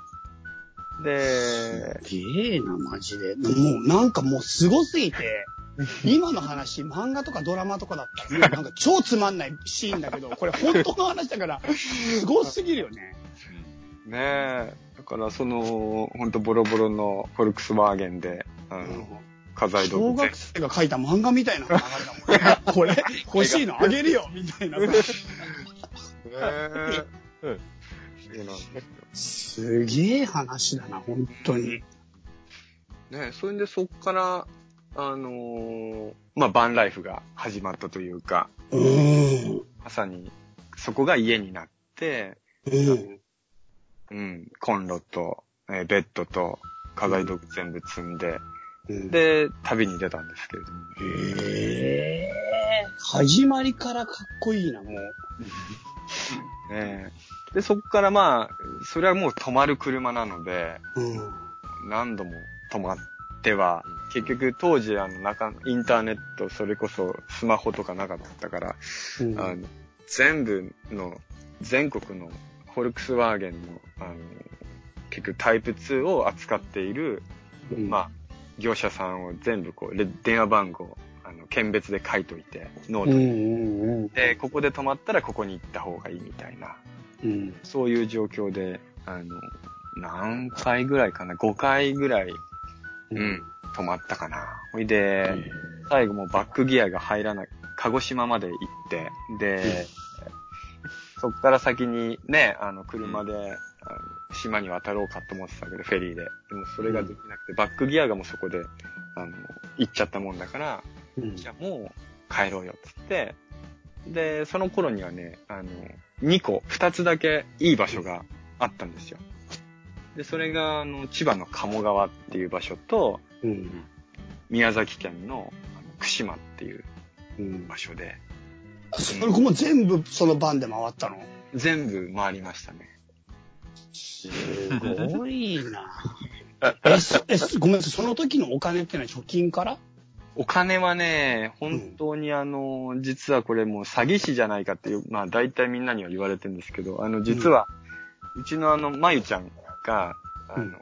で、げえな、マジで。もう、なんかもうすごすぎて、今の話、漫画とかドラマとかだったら、なんか超つまんないシーンだけど、これ本当の話だから、すごすぎるよね。ねえ、だからその、ほんとボロボロのフォルクスワーゲンで、あの、家財道小具全学生が書いた漫画みたいな流れだもんね。これ、欲しいのあげるよみたいなさ。ねえ。うん。すげえ話だな、本当に。ねそれでそっから、あのーまあ、バンライフが始まったというか。まさに、そこが家になって、うん。うん、コンロと、えーベッドと、家財道具全部積んで、うん、で、旅に出たんですけれども。へえ。始まりからかっこいいな、もう。ねで、そこからまあ、それはもう止まる車なので、うん。何度も止まっては、結局当時あの中、インターネット、それこそスマホとかなかったから、うんあの全部の、全国のフォルクスワーゲンの、あの、結局タイプ2を扱っている、うんまあ、業者さんを全部こう、レ電話番号、あの、県別で書いといて、ノートに。うんうんうん。で、ここで止まったらここに行った方がいいみたいな、うん。そういう状況で、あの、何回ぐらいかな ?5 回ぐらい、うん、止まったかな。ほいで、最後もうバックギアが入らない、鹿児島まで行って、で、そっから先にね、あの、車で、あの島に渡ろうかと思ってたけど、フェリーで。でもそれができなくて、バックギアがもうそこで、あの、行っちゃったもんだから、うんじゃあもう帰ろうよっつって、で、その頃にはね、あの、2個、2つだけいい場所があったんですよ。で、それが、あの、千葉の鴨川っていう場所と、うん。宮崎県の串間っていううん。場所で、それも全部その番で回ったの？全部回りましたね。すごいな え、そえ、そごめんなさい、その時のお金ってのは貯金から？お金はね、本当にあの、実はこれもう詐欺師じゃないかっていう、まあ大体みんなには言われてるんですけど、あの、実は、うちのあの、まゆちゃんが、あの、うん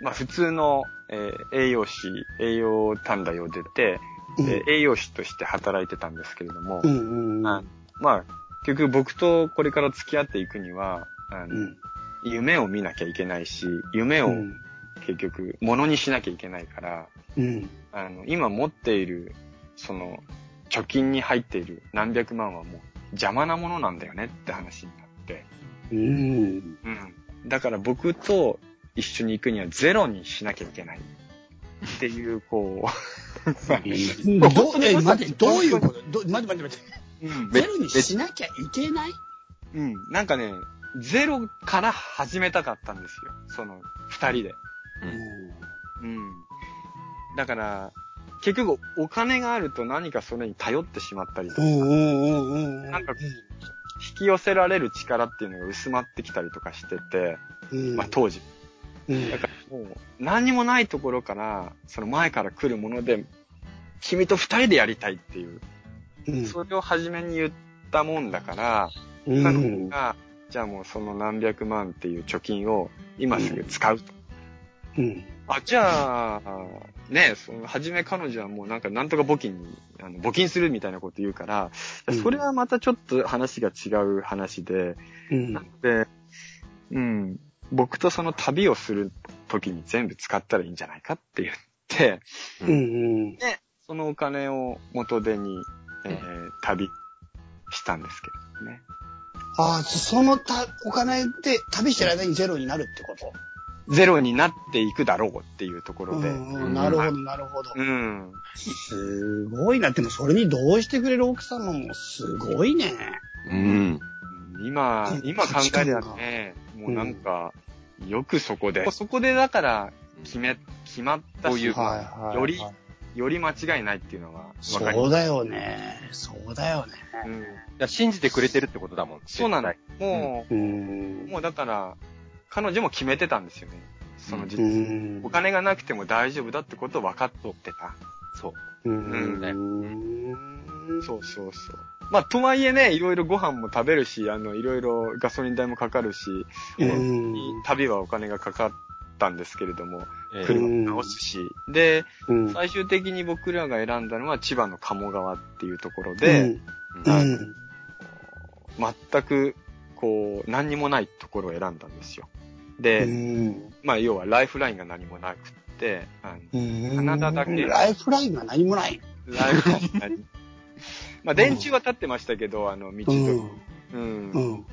まあ普通の、えー栄養士、栄養短大を出て、で栄養士として働いてたんですけれども、うんうんうん。あまあ、結局僕とこれから付き合っていくには、あのうん。夢を見なきゃいけないし、夢をうん。結局、ものにしなきゃいけないから、うん。あの、今持っている、その、貯金に入っている何百万はもう邪魔なものなんだよねって話になって。うん。うん。だから僕と一緒に行くにはゼロにしなきゃいけない。っていう、こ どえ、待って、どういうこと？ど待って待って待って。う、うんゼロにしなきゃいけない？うん。なんかね、ゼロから始めたかったんですよ。その、二人で。うん。だから、結局、お金があると何かそれに頼ってしまったりとか、うんうんうんうん。なんか引き寄せられる力っていうのが薄まってきたりとかしてて、うん、まあ当時。うん。だからもう、何にもないところから、その前から来るもので、君と二人でやりたいっていう、うん。それを初めに言ったもんだから、うん。が、じゃあもうその何百万っていう貯金を今すぐ使うと。うんあ、じゃあ、ね、その、初め彼女はもうなんかなんとか募金に、あの、募金するみたいなこと言うから、うん。それはまたちょっと話が違う話で、うん。なので、うん、僕とその旅をする時に全部使ったらいいんじゃないかって言って、うんうん。で、そのお金を元手に、えー旅したんですけどね。ああ、そのたお金で旅してる間にゼロになるってこと？ゼロになっていくだろうっていうところで、うんうんなるほど、なるほど。うん。すごいな。でもそれにどうしてくれる奥様もすごいね。うん。今うん、今考えりゃね、もうなんか、よくそこで、そこでだから、決め、決まったし、こういうはいはい。よりより間違いないっていうのはそ分かります。うだよね。そうだよね。うんいや信じてくれてるってことだもん。そうなんだ絶。もうんう、。もうだから、彼女も決めてたんですよね。その時う期。んお金がなくても大丈夫だってことを分かっとってた。対そう。うんそうそうそう。まあ、とはいえね、いろいろご飯も食べるし、あの、いろいろガソリン代もかかるし、うん旅はお金がかかったんですけれども、ええ車も直すし、で、うん最終的に僕らが選んだのは千葉の鴨川っていうところで、全く、こう、何にもないところを選んだんですよ。うで、んまあ、要はライフラインが何もなくって、あのうん棚田だけライフラインが何もない。ライフラインが何 まあ、電柱は立ってましたけど、あの、道沿い。うん。うんうん。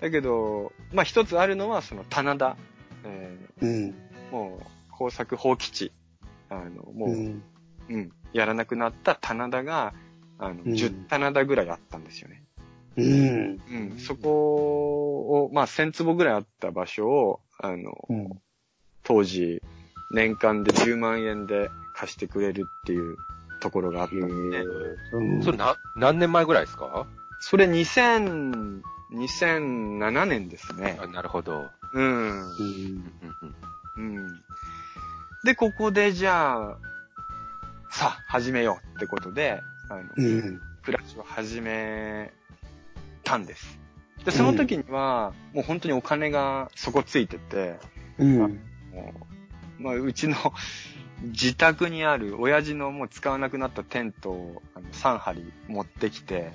だけど、まあ、一つあるのは、その棚田。えうん。ーもう、工作放棄地。あの、もう、うん。うん、やらなくなった棚田が、あの、うん10棚田ぐらいあったんですよね。うん。うん、そこを、まあ、1000坪ぐらいあった場所を、あの、うん。当時、年間で10万円で貸してくれるっていうところがあったんで、うんそれな、何年前ぐらいですか？それ2000、2007年ですね。あなるほど。うん。うんうんうんうん。で、ここでじゃあ、さあ、始めようってことで、あの、うん。暮らしを始めたんです。で、その時には、もう本当にお金が底ついてて、うん。もう、まあ、うちの 自宅にある親父のもう使わなくなったテントをあの3針持ってきて、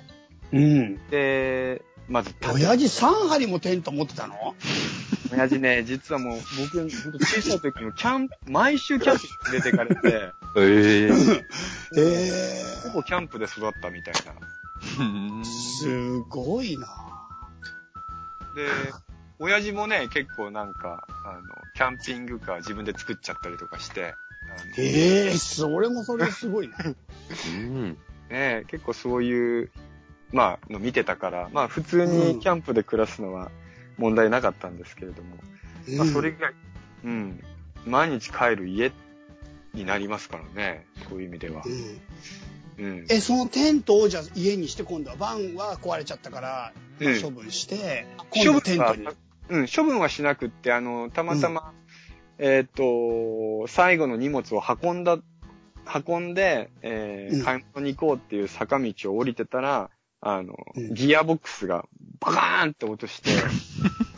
うん。で、まず親父3針もテント持ってたの？親父ね、実はもう僕、小さい時もキャンプ、毎週キャンプに連れてかれて、えええほぼキャンプで育ったみたいな。えすごいな。で、親父もね、結構なんか、あの、キャンピングカー自分で作っちゃったりとかして、ええそれもそれですごいね。うん。ね、結構そういう、まあ、の見てたから、まあ普通にキャンプで暮らすのは問題なかったんですけれども、まあそれが、うん、毎日帰る家になりますからね、そういう意味ではう。ん。うん。え、そのテントをじゃあ家にして今度はバンは壊れちゃったから、まあうん処分して、今度テントに。うん、処分はしなくって、あの、たまたま、えっ、と、最後の荷物を運んだ、運んで、えーうん買い物に行こうっていう坂道を降りてたら、あの、うんギアボックスがバカーンって落として、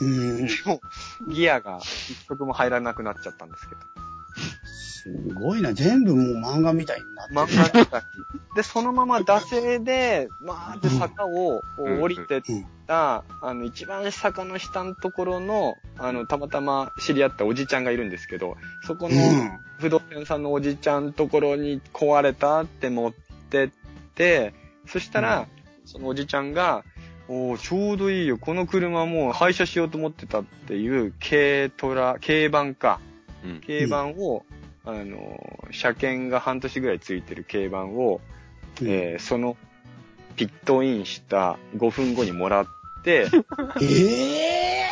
うん。もうギアが一足も入らなくなっちゃったんですけど。すごいな。全部もう漫画みたいになってる。漫画みたいに。で、そのまま惰性で、まーって坂をこう降りてった、あの、一番坂の下のところの、あの、たまたま知り合ったおじちゃんがいるんですけど、そこのうん。不動産屋さんのおじちゃんところに壊れたって持ってって、そしたら、そのおじちゃんが、おーちょうどいいよ。この車もう廃車しようと思ってたっていう軽トラ、軽バンか。うん。軽バンを、あの、車検が半年ぐらいついてる軽バンを、えーその、ピットインした5分後にもらって、ええ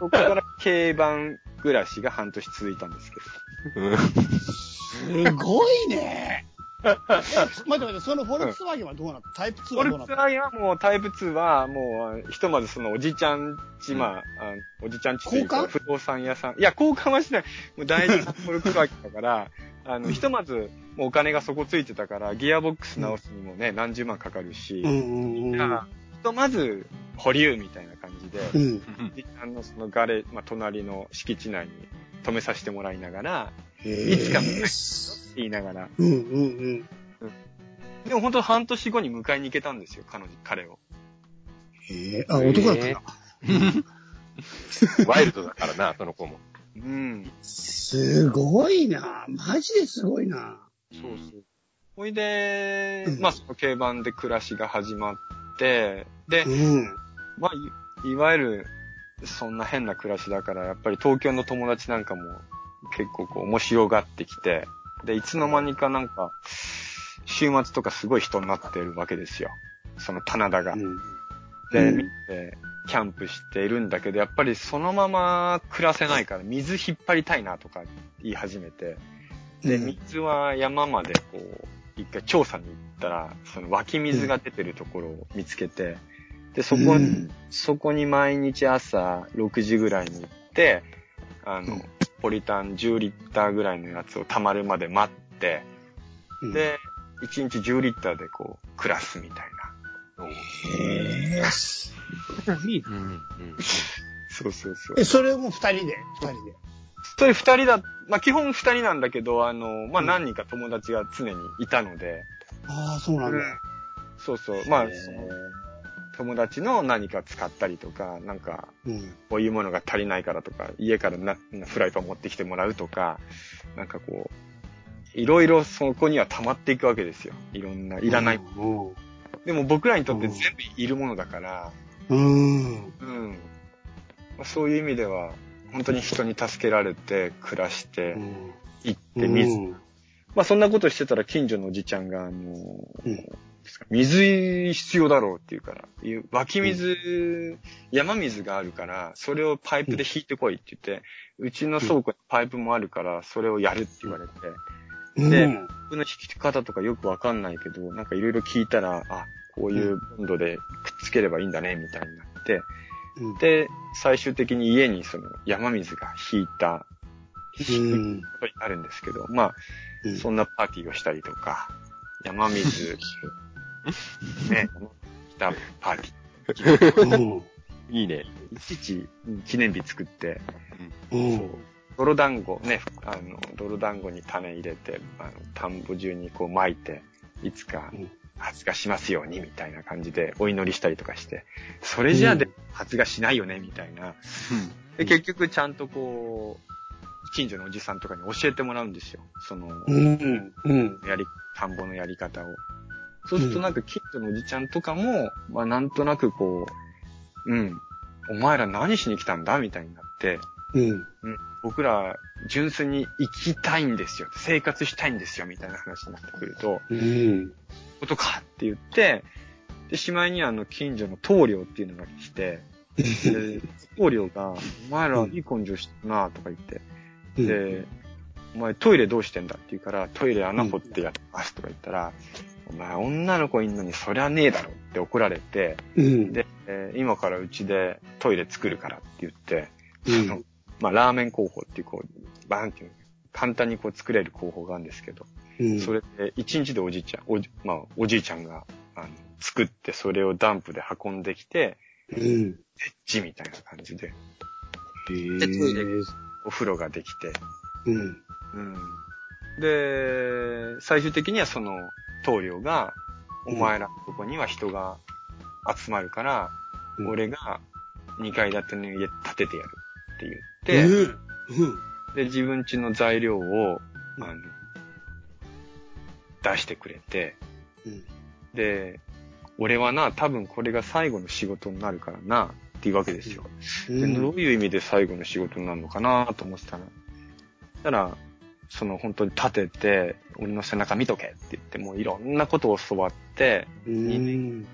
そこから軽バン暮らしが半年続いたんですけど。すごいね。待って待って、そのフォルクスワーゲンはどうなった？タイプ2フォルはどうなった？クスワイはもうタイプ2はもう、ひとまずそのおじちゃんち、まあ、あおじちゃんちというか交不動産屋さん。いや、交換はしない。もう大事なフォルクスワーゲンだから、あの、ひとまず、もうお金が底ついてたから、ギアボックス直すにもね、何十万かかるし、うんうんうん。じゃあひとまず、保留みたいな感じで、うん。おじちゃんのそのガレ、まあ、隣の敷地内に止めさせてもらいながら、いいつか言いながら。うんうんうん。でも本当半年後に迎えに行けたんですよ、彼女、彼を。ええあ、男だったな。ワイルドだからな、その子も。うん。すごいな。マジですごいな。そうそう。ほいで、うんまあその競馬で暮らしが始まって、でう、ん。まあい、いわゆる、そんな変な暮らしだから、やっぱり東京の友達なんかも結構こう面白がってきて、で、いつの間にかなんか、週末とかすごい人になってるわけですよ。その棚田が。で、うん見て、キャンプしているんだけど、やっぱりそのまま暮らせないから、水引っ張りたいなとか言い始めて、で、うん水は山までこう、一回調査に行ったら、その湧き水が出てるところを見つけて、で、そこに、うんそこに毎日朝6時ぐらいに行って、あの、うんポリタン10リッターぐらいのやつを溜まるまで待って、うん、で、1日10リッターでこう、暮らすみたいな。へえ、す ごいな。うん。うん。そうそうそう。え、それも二人で、二人で。それ二人だ、まあ基本二人なんだけど、あの、まあうん何人か友達が常にいたので、ああ、そうなんだ。そうそう、まあ、へその友達の何か使ったりとか、なんか。こういうものが足りないからとか、家からなフライパン持ってきてもらうとか、なんかこう、いろいろそこには溜まっていくわけですよ。いろんな、いらない。うん。でも僕らにとって全部いるものだから、うん。うん。まあそういう意味では、本当に人に助けられて、暮らして、行って、水うん。まあそんなことしてたら近所のおじちゃんが、あの、うん。水必要だろうって言うから、湧き水、山水があるから、それをパイプで引いてこいって言って、うちの倉庫にパイプもあるから、それをやるって言われて、でうん。僕の引き方とかよくわかんないけど、なんかいろいろ聞いたら、あ、こういうボンドでくっつければいいんだね、みたいになって、うん。で、最終的に家にその山水が引いた、うん。ことになるんですけど、まあ、うん。そんなパーティーをしたりとか、山水、ね、来たパーティー。うん。いいね。いちいち記念日作って、うん。泥団子ね、あの、泥団子に種入れて、あの、田んぼ中にこう巻いて、いつかうん発芽しますように、みたいな感じでお祈りしたりとかして、それじゃあでうん。発芽しないよね、みたいな。で、結局ちゃんとこう、近所のおじさんとかに教えてもらうんですよ。その、うん。うん。やり、田んぼのやり方を。そうするとなんか近所のおじちゃんとかも、まあなんとなくこう、うん、お前ら何しに来たんだみたいになって、うん僕ら純粋に生きたいんですよ。生活したいんですよ。みたいな話になってくると、うん。ことかって言って、で、しまいにあの近所の棟梁っていうのが来て、で、棟梁が、お前らいい根性してるなとか言って、で、お前トイレどうしてんだ？って言うから、トイレ穴掘ってやってますとか言ったら、お前女の子いんのにそりゃねえだろって怒られて、うん。で、えー今からうちでトイレ作るからって言って、うんまあ、ラーメン工法っていうこう、バーンっていう、簡単にこう作れる工法があるんですけど、うん。それで一日でおじいちゃん、おじ、まあ、おじいちゃんが、あの、作って、それをダンプで運んできて、うん。ジみたいな感じで、へでトイレえお風呂ができて、うん。うん。で、最終的にはその、棟梁が、お前らのとこには人が集まるから、うん。俺が2階建ての家建ててやるってう。言って、んうん。で、自分家の材料を、うん。あの、出してくれて、うん。で、俺はな、多分これが最後の仕事になるからな、っていうわけですよ。でどういう意味で最後の仕事になるのかなと思ってたら、たら、その本当に立てて、俺の背中見とけって言って、もういろんなことを教わって、うん。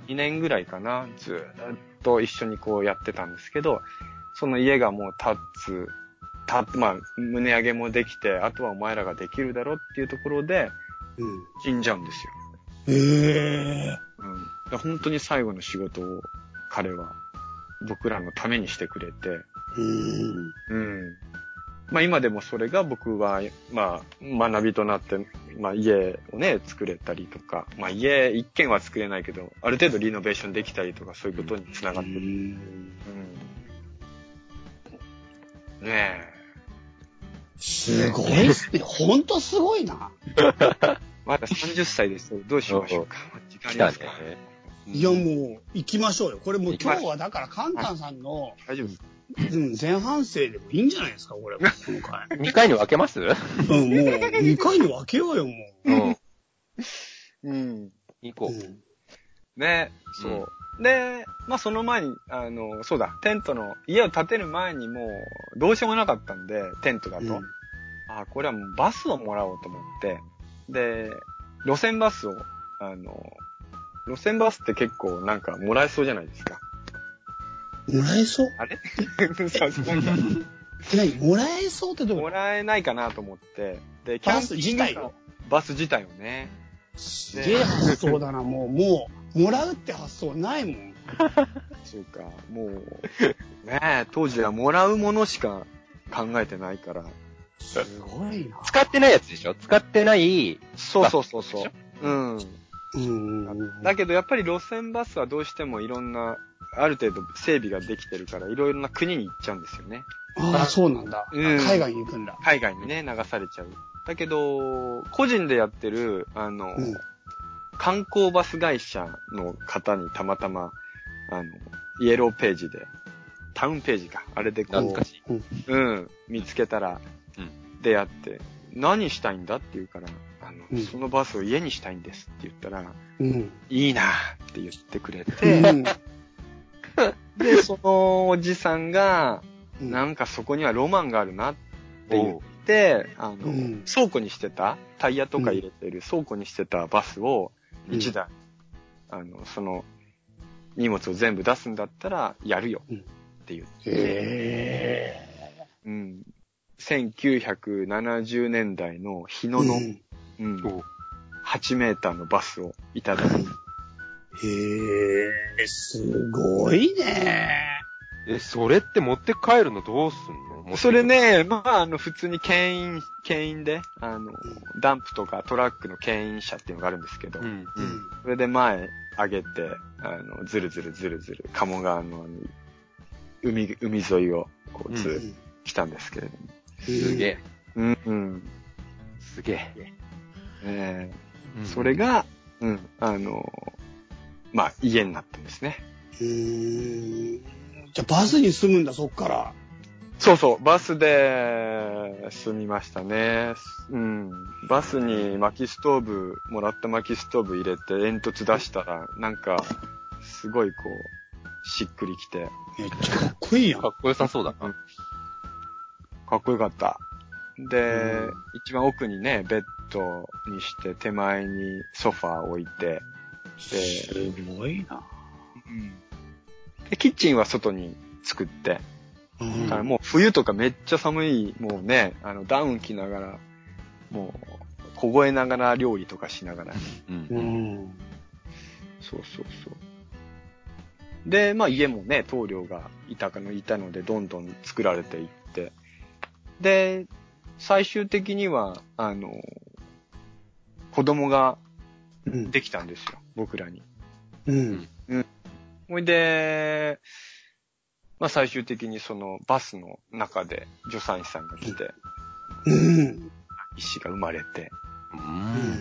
2年ぐらいかな、ずーっと一緒にこうやってたんですけど、その家がもう立つ、立まあ、胸上げもできて、あとはお前らができるだろっていうところでうん死んじゃうんですよ。へえうん。本当に最後の仕事を彼は僕らのためにしてくれて、うんうん。まあ今でもそれが僕は、まあ学びとなって、まあ家をね、作れたりとか、まあ家一軒は作れないけど、ある程度リノベーションできたりとかそういうことにつながってる。うん。ねすごいっすね。ほんとすごいな。え。まだ30歳ですよ。どうしましょうか。時間あ来たねりますか。いやもう、行きましょうよ。これもう今日はだから、カンタンさんの、大丈夫です。うん、前半生でもいいんじゃないですか、これ。この回。2回に分けます？うん、もう、2回に分けようよ、もうん。うん。行こう。う。ね、そう。で、まあその前に、あの、そうだ、テントの、家を建てる前にもう、どうしようもなかったんで、テントだと。うん。あ、これはもうバスをもらおうと思って、で、路線バスを、あの、路線バスって結構なんかもらえそうじゃないですか。もらえそう？あれ？そうそうなんかえ、何？もらえそうってどうもらえないかなと思って、で、キャンピングカーバス自体をね。とすげえ発想だな、もう、もう、もらうって発想ないもん。そうか、もう、ねえ、当時はもらうものしか考えてないから。すごいな。使ってないやつでしょ？使ってない、そうそうそうそう。うん。うん。だけどやっぱり路線バスはどうしてもいろんな、ある程度整備ができてるから、いろいろな国に行っちゃうんですよね。ああ、そうなんだ。うん海外に行くんだ。海外にね、流されちゃう。だけど、個人でやってる、あの、うん観光バス会社の方にたまたま、あの、イエローページで、タウンページか、あれでこ懐かしい。う、うん、見つけたら、出会って、何したいんだって言うから、あの、うんそのバスを家にしたいんですって言ったら、うん。いいなって言ってくれうて、ん。で、そのおじさんが、うんなんかそこにはロマンがあるなって言って、あの、うん倉庫にしてた、タイヤとか入れてる倉庫にしてたバスをうん。1台あの、その、荷物を全部出すんだったら、やるよ。って言って、へうん。1970年代の日野の、うん。うん。8メーターのバスをいただき、へえ、すごいね。え、それって持って帰るのどうすんの？それ、ね、まあ、あの、普通に牽引、牽引で、あの、ダンプとかトラックの牽引車っていうのがあるんですけど、うん、うん。それで前上げて、あの、ずるずるずるずる、鴨川のあの海、海沿いを、こう、ず来たんですけれども。すげえ。うん、うん。すげえ。えうんそれ、が、うん、あの、まあ、家になったんですね。うーん。じゃあバスに住むんだ、そっから。そうそう、バスで住みましたね。うん。バスに薪ストーブ、もらった薪ストーブ入れて煙突出したら、なんか、すごいこう、しっくりきて、めっちゃかっこいいやんか。っこよさそうだな。かっこよかった。で、うん一番奥にね、ベッドにして、手前にソファー置いて、すごいな。で、キッチンは外に作って、うんだからもう冬とかめっちゃ寒い、もうね、あの、ダウン着ながら、もう、凍えながら料理とかしながら。うんう。ん。そうそうそう。で、まあ家もね、棟梁がいたかの、いたので、どんどん作られていって。で、最終的には、あの、子供がうん。できたんですよ、僕らに。うん。ほいで、まあ最終的にそのバスの中で助産師さんが来て、うん。医師が生まれて、う。うん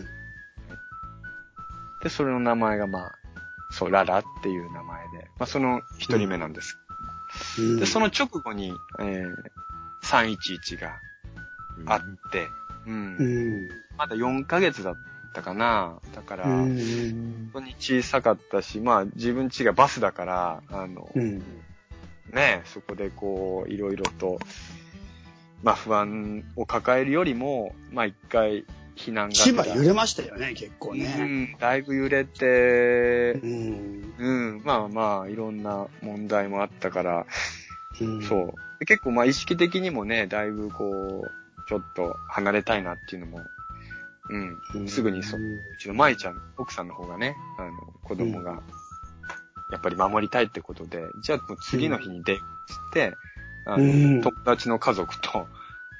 ん。で、それの名前がまあ、そう、ララっていう名前で、まあその一人目なんです。うんで、その直後に、えー、311があって、うん、うん。まだ4ヶ月だったかな。だから、うん。本当に小さかったし、まあ自分家がバスだから、あの、うん。ね、そこでこう、いろいろと、まあ不安を抱えるよりも、まあ一回避難が千葉揺れましたよね、結構うね。ん、だいぶ揺れてう、ん。うん、まあまあ、いろんな問題もあったから、うんそう。で結構まあ意識的にもね、だいぶこう、ちょっと離れたいなっていうのも、うん、すぐにそう、うちの舞ちゃん、奥さんの方がね、あの、子供が、やっぱり守りたいってことで、じゃあもう次の日に電話して、あの、うん友達の家族と、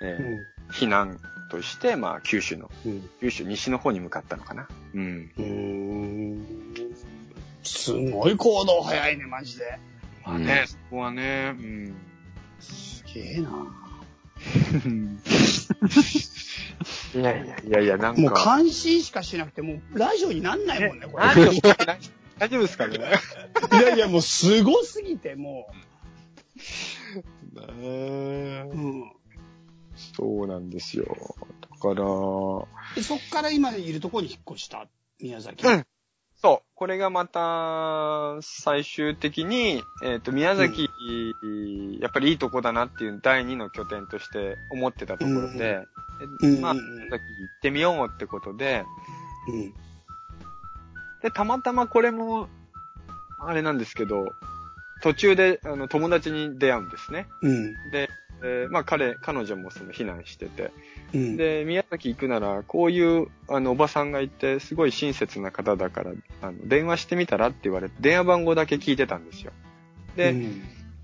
えーうん。避難として、まあ、九州の、うん。九州西の方に向かったのかな。うん。うん。すごい行動早いね、マジで。まあね、そこはね、うん。すげえな。いやいやいやいや、なんか。もう感心しかしなくて、もうラジオになんないもんね、これ。大丈夫ですかね？いやいや、もうすごすぎて、もねう。うん。そうなんですよ。だから、で、そっから今いるところに引っ越した、宮崎。うんそう。これがまた、最終的に、えっ、と、宮崎、やっぱりいいとこだなっていう第二の拠点として思ってたところで、うんえまあ、うん宮崎行ってみようってことで、うん。で、たまたまこれも、あれなんですけど、途中で、あの、友達に出会うんですね。うん。で、えーまあ彼、彼女もその避難してて、うん。で、宮崎行くなら、こういう、あの、おばさんがいて、すごい親切な方だから、あの、電話してみたらって言われて、電話番号だけ聞いてたんですよ。で、うん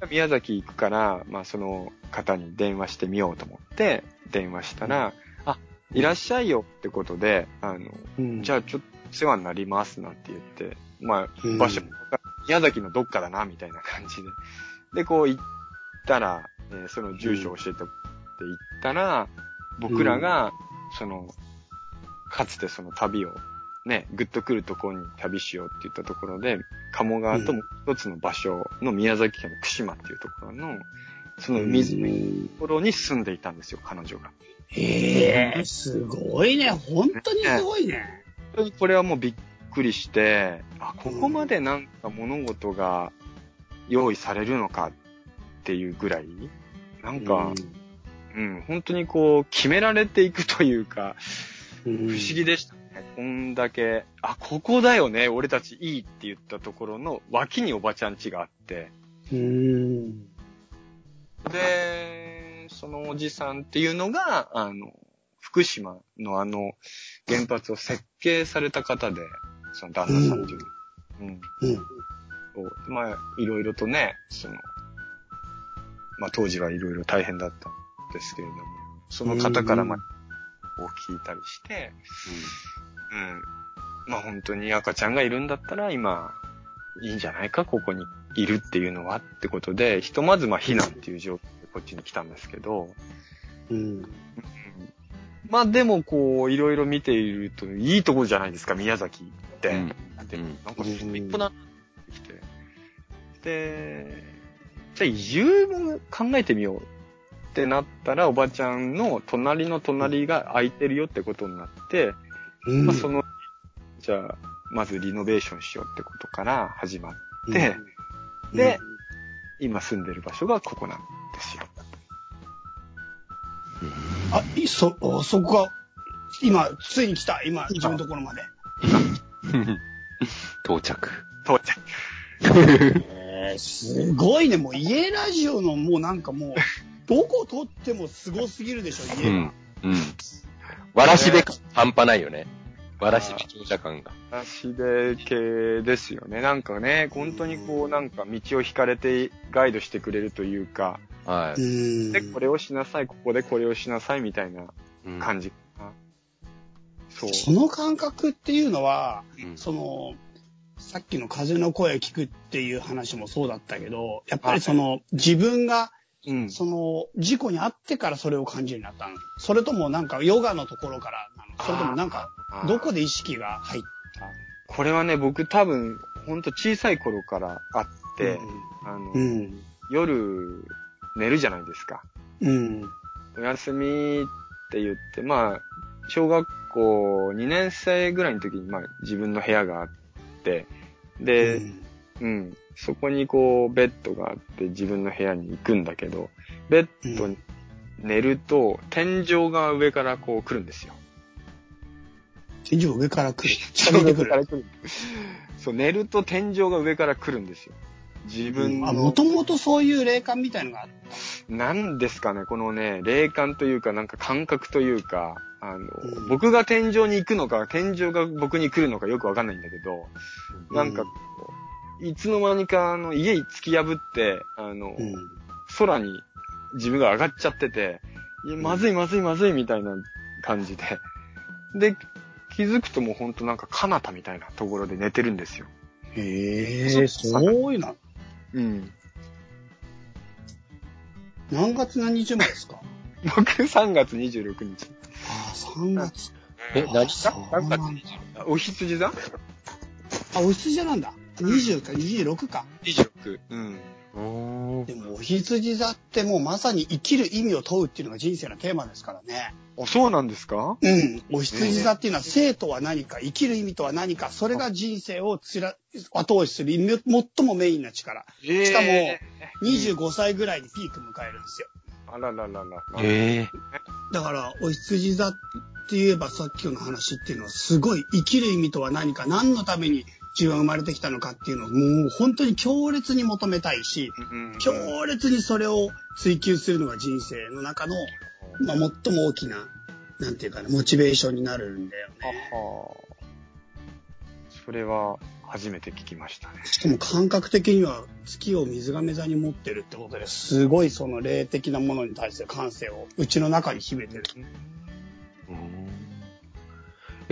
宮崎行くから、まあ、その方に電話してみようと思って、電話したら、あ、いらっしゃいよってことで、あの、うん。じゃあちょっと世話になりますなんて言って、まうんあ、場所も宮崎のどっかだな、みたいな感じで。で、こう行ったら、えーその住所を教えてって言ったら、僕らが、その、かつてその旅を、ね、ぐっと来るところに旅しようって言ったところで、鴨川ともう一つの場所の宮崎県の串間っていうところの、その海のところに住んでいたんですよ、彼女が。へえ、すごいね。本当にすごいね。本当にこれはもうびっくりして、あ、ここまでなんか物事が用意されるのかっていうぐらい、なんか、うん、本当にこう、決められていくというか、うん、不思議でしたね。こんだけ、あ、ここだよね、俺たちいいって言ったところの脇におばちゃん家があって、うーん。で、そのおじさんっていうのが、あの、福島のあの原発を設計された方で、その旦那さんっていうの。うん。うん。まあ、いろいろとね、その、まあ当時はいろいろ大変だったんですけれども、その方からまあ、を聞いたりして、うん。まあ本当に赤ちゃんがいるんだったら今、いいんじゃないか、ここにいるっていうのはってことで、ひとまずまあ避難っていう状況でこっちに来たんですけど、うん。まあでもこう、いろいろ見ていると、いいところじゃないですか、宮崎って。うんでうんなんか一歩だなってきて。で、じゃあ移住も考えてみようってなったら、おばちゃんの隣の隣が空いてるよってことになって、うん。まあその、じゃあ、まずリノベーションしようってことから始まって、で、今住んでる場所がここなんですよ。あ、いそ、あそこが、今、ついに来た。今、自分のところまで。到着。到着。えー、すごいね。もう家ラジオのもうなんかもう、どこ撮ってもすごすぎるでしょ、家が。うん。うん。わらしべ感半端ないよね。わらしべ長者感が。足で系ですよね。なんかね、本当にこう、なんか道を引かれてガイドしてくれるというか、はうい。ん。で、これをしなさい、ここでこれをしなさいみたいなうん感じかな。そう。その感覚っていうのは、うんその、さっきの風の声を聞くっていう話もそうだったけど、やっぱりその、自分が、うん。その、事故に遭ってからそれを感じるようになったのそれともなんかヨガのところからなの？それともなんか、どこで意識が入った？これはね、僕多分、ほんと小さい頃からあって、あの、うん。夜、寝るじゃないですか。うん。お休みって言って、まあ、小学校2年生ぐらいの時に、まあ、自分の部屋があって、で、うんうん。そこにこう、ベッドがあって自分の部屋に行くんだけど、ベッドに寝ると、天井が上からこう来るんですよ。天井上から来る。近づいてくる。来る。そう、寝ると天井が上から来るんですよ。自分あ、の、もともとそういう霊感みたいのがあった。なんですかね、このね、霊感というか、なんか感覚というか、あの、うん僕が天井に行くのか、天井が僕に来るのかよくわかんないんだけど、なんかこう、いつの間にか、あの、家突き破って、あの、うん。空に自分が上がっちゃってて、いやまずいまずいまずいみたいな感じで。で、気づくともうほんとなんか彼方みたいなところで寝てるんですよ。へえ、そういうの。うん。何月何日前ですか？僕3月26日。ああ、3月。え、何そう何月なんだあお羊座？あ、お羊座なんだ。20か26か。?26。うん。うん。でも、お羊座ってもうまさに生きる意味を問うっていうのが人生のテーマですからね。あ、そうなんですか？うん。お羊座っていうのは生とは何か、生きる意味とは何か、それが人生をつら後押しする最もメインな力。えしかも25歳ぐらいにピーク迎えるんですよ。あららららら。ええだから、お羊座って言えばさっきの話っていうのはすごい生きる意味とは何か、何のために自分は生まれてきたのかっていうのをもう本当に強烈に求めたいし、うん強烈にそれを追求するのが人生の中の、まあ、最も大きな、なんていうかな、モチベーションになるんだよあね。はそれは初めて聞きましたね。しかも感覚的には月を水亀座に持ってるってことですごいその霊的なものに対する感性をうちの中に秘めてる。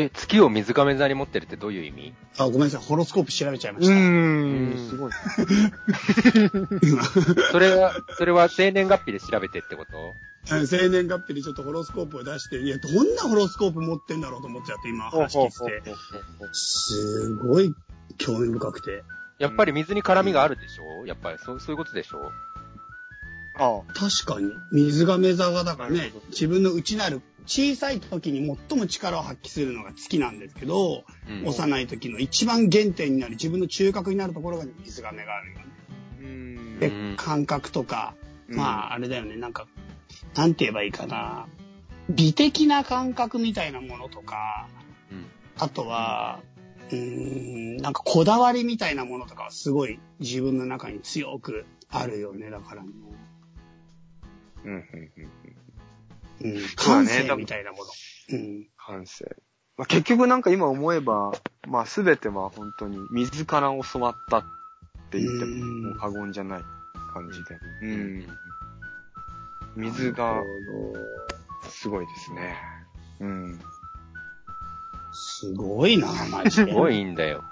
え、月を水亀座に持ってるってどういう意味？あ、ごめんなさい、ホロスコープ調べちゃいまうした。ーん、すごい。それは、それは生年月日で調べてってこと？うん生年月日にちょっとホロスコープを出して、いや、どんなホロスコープ持ってんだろうと思っちゃって、今話聞いてて。すごい興味深くて。やっぱり水に絡みがあるでしょ？やっぱりそう、そういうことでしょ？あ確かに、水亀座がだからね自分の内なる小さい時に最も力を発揮するのが月なんですけど、うん幼い時の一番原点になる自分の中核になるところが水亀があるよね。うんで、うん感覚とか、うんまああれだよね、なんか、なんて言えばいいかな。美的な感覚みたいなものとか、うんあとは、うーん、なんかこだわりみたいなものとかはすごい自分の中に強くあるよね、だからね。うん、うん、うん。うん、そうだ感ね性みたいなもの。うん。感性。まあ、結局なんか今思えば、まあすべては本当に水から教わったって言っても過言じゃない感じで。うん。水がすごいですね。うん。すごいな、マジで。すごいんだよ。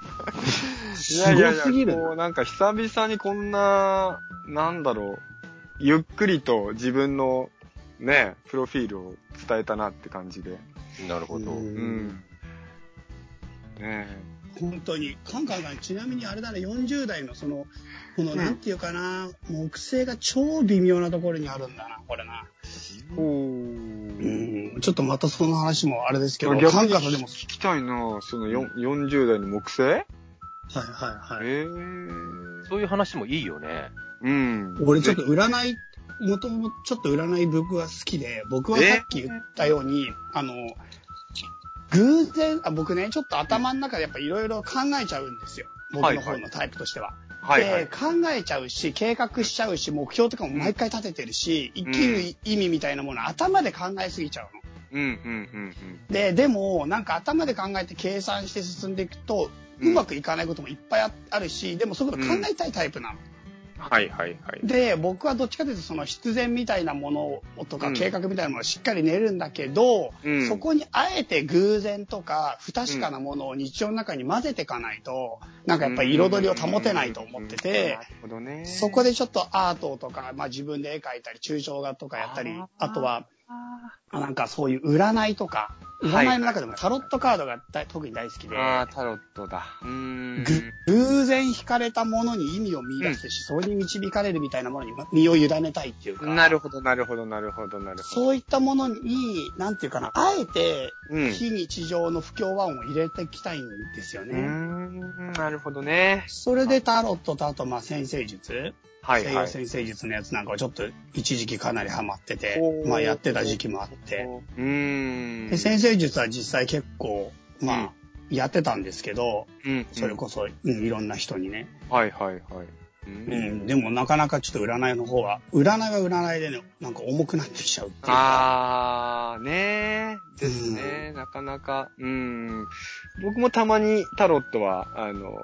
すごすぎるなこうなんか久々にこんな、なんだろう、ゆっくりと自分のね、プロフィールを伝えたなって感じで。なるほど。ううんん。ね本当に。カンカンさん、ちなみにあれだね、40代のその、この、うんなんていうかな、木星が超微妙なところにあるんだな、これな。え。おうん。ちょっとまたその話もあれですけど、逆にカンカンさんでも、聞きたいなそのよん40代の木星？はいはいはい。ええそういう話もいいよね。うん。俺ちょっと占い、もともとちょっと占い僕は好きで、僕はさっき言ったように、あの、偶然あ、僕ね、ちょっと頭の中でやっぱいろいろ考えちゃうんですよ。僕の方のタイプとしては。はいはいで、。考えちゃうし、計画しちゃうし、目標とかも毎回立ててるし、生きる意味みたいなもの頭で考えすぎちゃうの。うん、うん、うん、で、でも、なんか頭で考えて計算して進んでいくと、うまくいかないこともいっぱいああるし、でもそういうこと考えたいタイプなの。はい、はい、はい。で、僕はどっちかというとその必然みたいなものとかうん計画みたいなものをしっかり練るんだけど、うんそこにあえて偶然とか不確かなものを日常の中に混ぜていかないと、なんかやっぱり彩りを保てないと思ってて。そこでちょっとアートとか、まあ自分で絵描いたり、抽象画とかやったり、あとは、なんかそういう占いとか、はい占いの中でもタロットカードが大特に大好きで、ああ、タロットだ。うーん。ぐ偶然惹かれたものに意味を見出してし、それに導かれるみたいなものに身を委ねたいっていうか、なるほど、なるほど、なるほど、なるほど。そういったものに、なんていうかな、あえてうん。非日常の不協和音を入れていきたいんですようーね。ん、なるほどね。それでタロットとあと、まあ、先生術、はい、西はい。洋先生術のやつなんかはちょっと一時期かなりハマっててまあやってた時期もあって、うーん。で先生術は実際結構、まあ、やってたんですけど、うん、それこそ、うん、いろんな人にね。はい、はい、はい。ううん、でもなかなかちょっと占いの方は、占いは占いでね、なんか重くなってきちゃうっていうか。あー、ねー。ですね。なかなか。うん。僕もたまにタロットは、あの、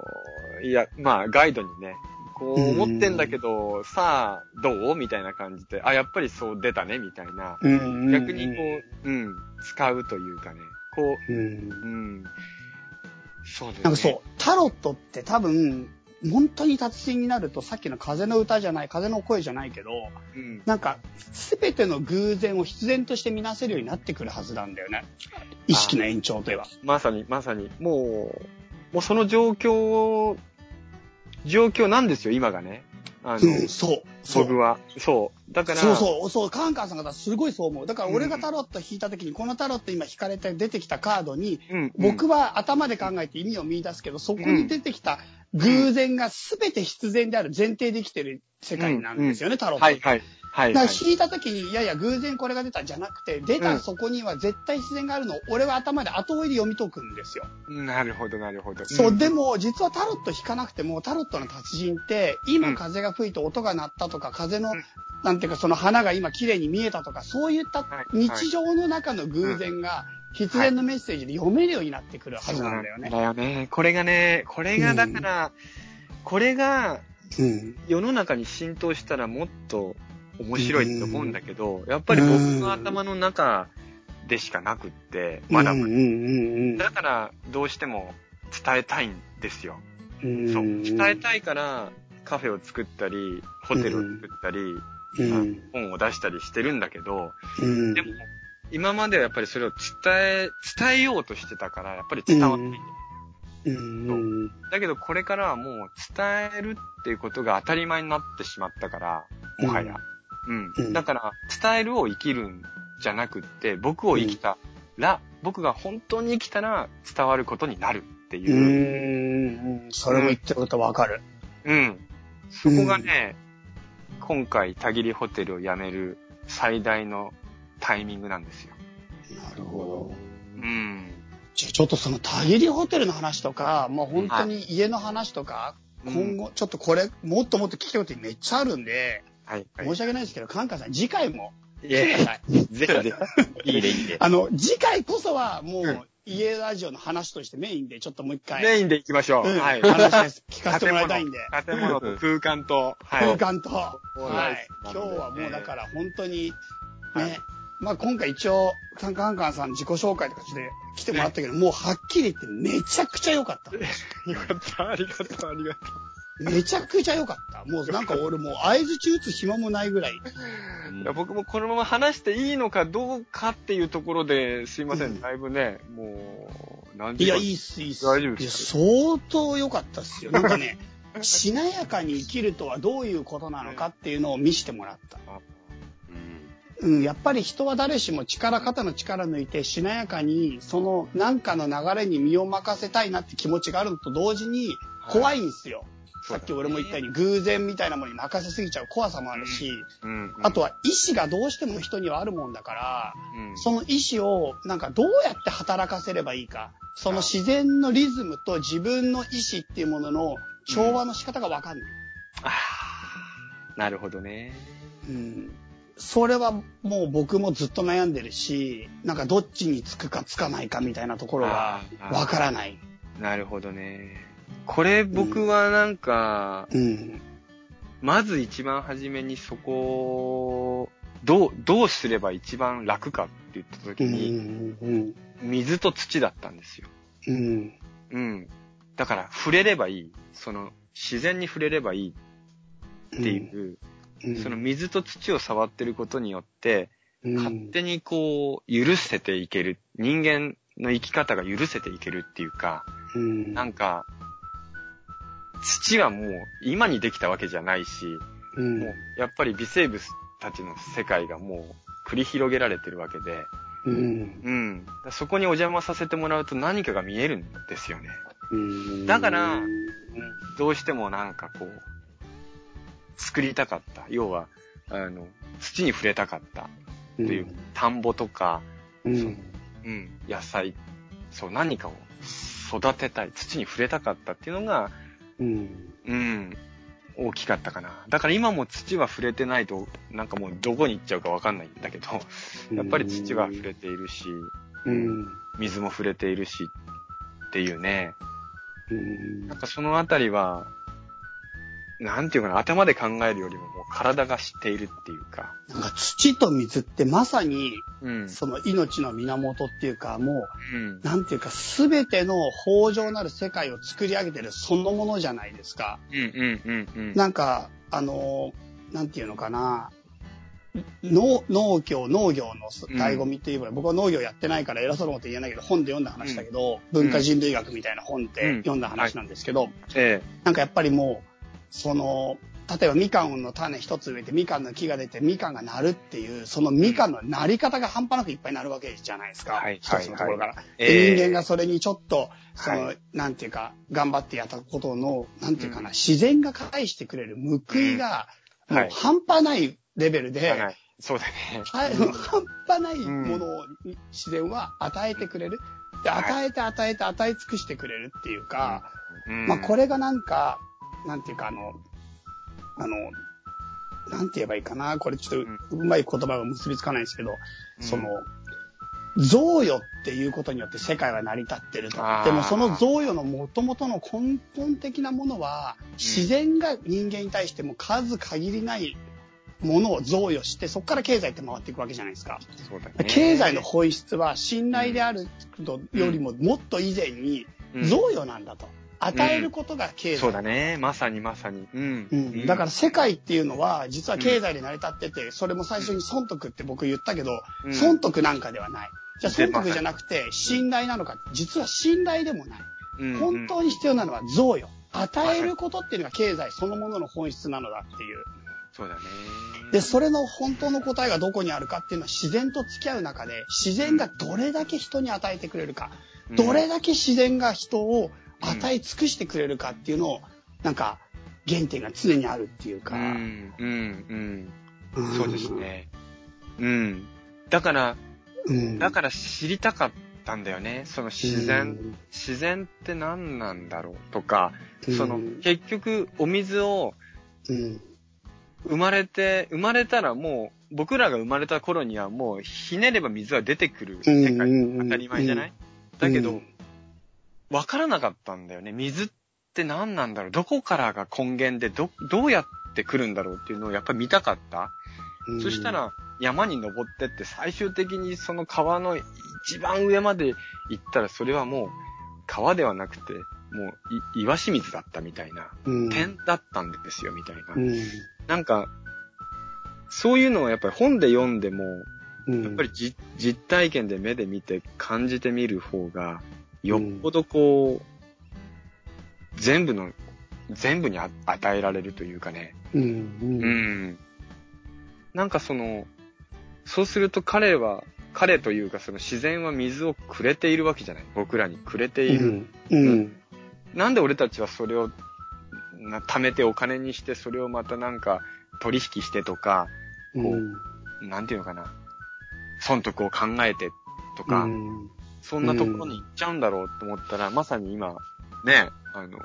いや、まあ、ガイドにね、こう思ってんだけど、さあ、どう？みたいな感じで、あ、やっぱりそう出たね、みたいな。うん逆にこう、うん、使うというかね、こう。うんう、うん。そうですね。なんかそう、タロットって多分、本当に達人になると、さっきの風の歌じゃない、風の声じゃないけど、うん。なんか、すべての偶然を必然として見なせるようになってくるはずなんだよね。意識の延長といえば。まさに、まさに、もう、もうその状況、状況なんですよ、今がね。あの、うん、そう。そう僕は。そう。だから、そうそう、そう、カンカンさんがすごいそう思う。だから俺がタロット引いた時に、このタロット今引かれて出てきたカードに、うん。僕は頭で考えて意味を見出すけど、そこに出てきた偶然が全て必然である前提で生きてる世界なんですよね、タロット。はいはい。はい、はいだから。引いた時に、いやいや、偶然これが出たんじゃなくて、出たそこには絶対自然があるのを、俺は頭で後追いで読み解くんですよ。なるほど、なるほど。そう、んで、も、実はタロット引かなくても、タロットの達人って、今風が吹いて音が鳴ったとか、風のうん、なんていうか、その花が今綺麗に見えたとか、そういったはい日常の中の偶然が、必然のメッセージで読めるようになってくるはずなんだよね。だよね。これがね、これがだから、これがうん。世の中に浸透したらもっと面白いと思うんだけど、やっぱり僕の頭の中でしかなくって、まだうんうんうんだからどうしても伝えたいんですよ。うん。そう。ん伝えたいからカフェを作ったり、ホテルを作ったり、うん。本を出したりしてるんだけど、うん。でも、今まではやっぱりそれを伝え、伝えようとしてたから、やっぱり伝わっていて。うん。だけどこれからはもう伝えるっていうことが当たり前になってしまったから、もはや。うん。うんだから、伝えるを生きるんじゃなくって、僕を生きたら、僕が本当に生きたら伝わることになるってういう。ん。それも言ってることわかる。うん。そこがね、今回、たぎりホテルを辞める最大のタイミングなんですよ。なるほうん。じゃあちょっとそのたぎりホテルの話とか、もう本当に家の話とか、今後、ちょっとこれ、もっともっと聞きたいことめっちゃあるんで、はい。申し訳ないですけど、カンカンさん、次回もい来てください。ぜひぜひ。いいね、いいね。あの、次回こそはもうんう、家ラジオの話としてメインでちょっともう一回、メインで行きましょう。うんはい。話聞かせてもらいたいんで。建物と空間と、はい。空間と、はいです。今日はもうだから本当に、はいね、まあ今回一応、カンカンカンさん自己紹介とかして来てもらったけど、もうはっきり言ってめちゃくちゃ良かった。よかった。ありがとう、ありがとめちゃくちゃ良かった。もうなんか俺もう合図中打つ暇もないぐらい。う。いや僕もこのまま話していいのかどうかっていうところですいませうんん。だいぶね、もう、何いや、いいっす、いいっす。大丈夫でいやす相当良かったっすよ。なんかね、しなやかに生きるとはどういうことなのかっていうのを見せてもらった。うん。うん、やっぱり人は誰しも力、肩の力抜いてしなやかに、そのなんかの流れに身を任せたいなって気持ちがあるのと同時に、怖いんですよ。さっき俺も言ったように偶然みたいなものに任せすぎちゃう怖さもあるし、うん。あとは意志がどうしても人にはあるもんだから、うん、その意志をなんかどうやって働かせればいいか、その自然のリズムと自分の意志っていうものの調和の仕方がわかんない。あーなるほどね。うん。それはもう僕もずっと悩んでるし、なんかどっちにつくかつかないかみたいなところがわからない。なるほどね。これ僕はなんか、うん。まず一番初めにそこを、どう、どうすれば一番楽かって言った時うに、ん。うん。水と土だったんですよ。うん。うん。だから、触れればいい。その、自然に触れればいいっていう、うん、その水と土を触ってることによって、うん、勝手にこう、許せていける。人間の生き方が許せていけるっていうか、うん、なんか、土はもう今にできたわけじゃないし、うん、もうやっぱり微生物たちの世界がもう繰り広げられてるわけで、うん、うん。そこにお邪魔させてもらうと何かが見えるんですよね。うん。だからうん、どうしてもなんかこう、作りたかった。要は、あの、土に触れたかったっていう、田んぼとか、うん、うん、野菜、そう、何かを育てたい、土に触れたかったっていうのが、うん、うん、大きかったかな。だから今も土は触れてないと、なんかもうどこに行っちゃうかわかんないんだけど、やっぱり土は触れているし、うん、水も触れているしっていうね、うん。なんかそのあたりは、なんていうかな、頭で考えるよりももう体が知っているっていうか、なんか土と水ってまさに、うん。その命の源っていうか、もうんう、。なんていうか、すべての豊穣なる世界を作り上げてるそのものじゃないですか。うんうんうんうん。なんか、あの、なんていうのかな、農農業、農業の醍醐味っていうか、僕は農業やってないから偉そうなこと言えないけど、本で読んだ話だけど、文化人類学みたいな本で読んだ話なんですけど、えなんかやっぱりもう、その、例えばみかんの種一つ植えてみかんの木が出てみかんがなるっていう、そのみかんのなり方が半端なくいっぱいなるわけじゃないですか。はい一つのところから。えでえ人間がそれにちょっと、その、はなんていうか、頑張ってやったことの、なんていうかな、自然が返してくれる報いが、うんはいもう半端ないレベルで、え。はい。そうだね。はい半端ないものを自然は与えてくれる。で、はい与えて与えて与え尽くしてくれるっていうか、うんまあこれがなんか、なんていうかあの、あの、なんて言えばいいかな。これちょっとうまい言葉が結びつかないんですけど、うんその、贈与っていうことによって世界は成り立ってるとでもその贈与の元々の根本的なものは、自然が人間に対しても数限りないものを贈与して、そこから経済って回っていくわけじゃないですか。ね。経済の本質は信頼であるよりももっと以前にうん贈与なんだと。与えることが経済。そうだね。まさにまさに。うん。うん、だから世界っていうのは実は経済で成り立ってて、それも最初に損得って僕言ったけど、うん損得なんかではない。じゃあで損得じゃなくて信頼なのか、実は信頼でもない。うん本当に必要なのは贈与。与えることっていうのが経済そのものの本質なのだっていう。そうだね。で、それの本当の答えがどこにあるかっていうのは自然と付き合う中で、自然がどれだけ人に与えてくれるか、うんどれだけ自然が人を与え尽くしてくれるかっていうのを、なんか、原点が常にあるっていうか。うん、うん、うん。んそうです。ね。うん。だから、うん。だから知りたかったんだよね。その自然、自然って何なんだろうとか、その、結局、お水を、うん。生まれて、生まれたらもう、僕らが生まれた頃にはもう、ひねれば水は出てくる世界、当たり前じゃない？だけど、わからなかったんだよね。水って何なんだろうどこからが根源で、ど、どうやって来るんだろうっていうのをやっぱり見たかった。うんそした、ら、山に登ってって最終的にその川の一番上まで行ったらそれはもう川ではなくて、もうい岩清水だったみたいな、うん、点だったんですよみたいな。うん。なんか、そういうのをやっぱり本で読んでも、うん。やっぱりじ実体験で目で見て感じてみる方が、よっぽどこう、全部の、全部にあ与えられるというかね。うん、う。うんん。なんかその、そうすると彼は、彼というかその自然は水をくれているわけじゃない。僕らにくれている。うん。なんで俺たちはそれを、な貯めてお金にして、それをまたなんか取引してとか、うん。なんていうのかな。損得を考えてとか、うんそんなところに行っちゃうんだろうと思ったら、まさに今、ね、あの、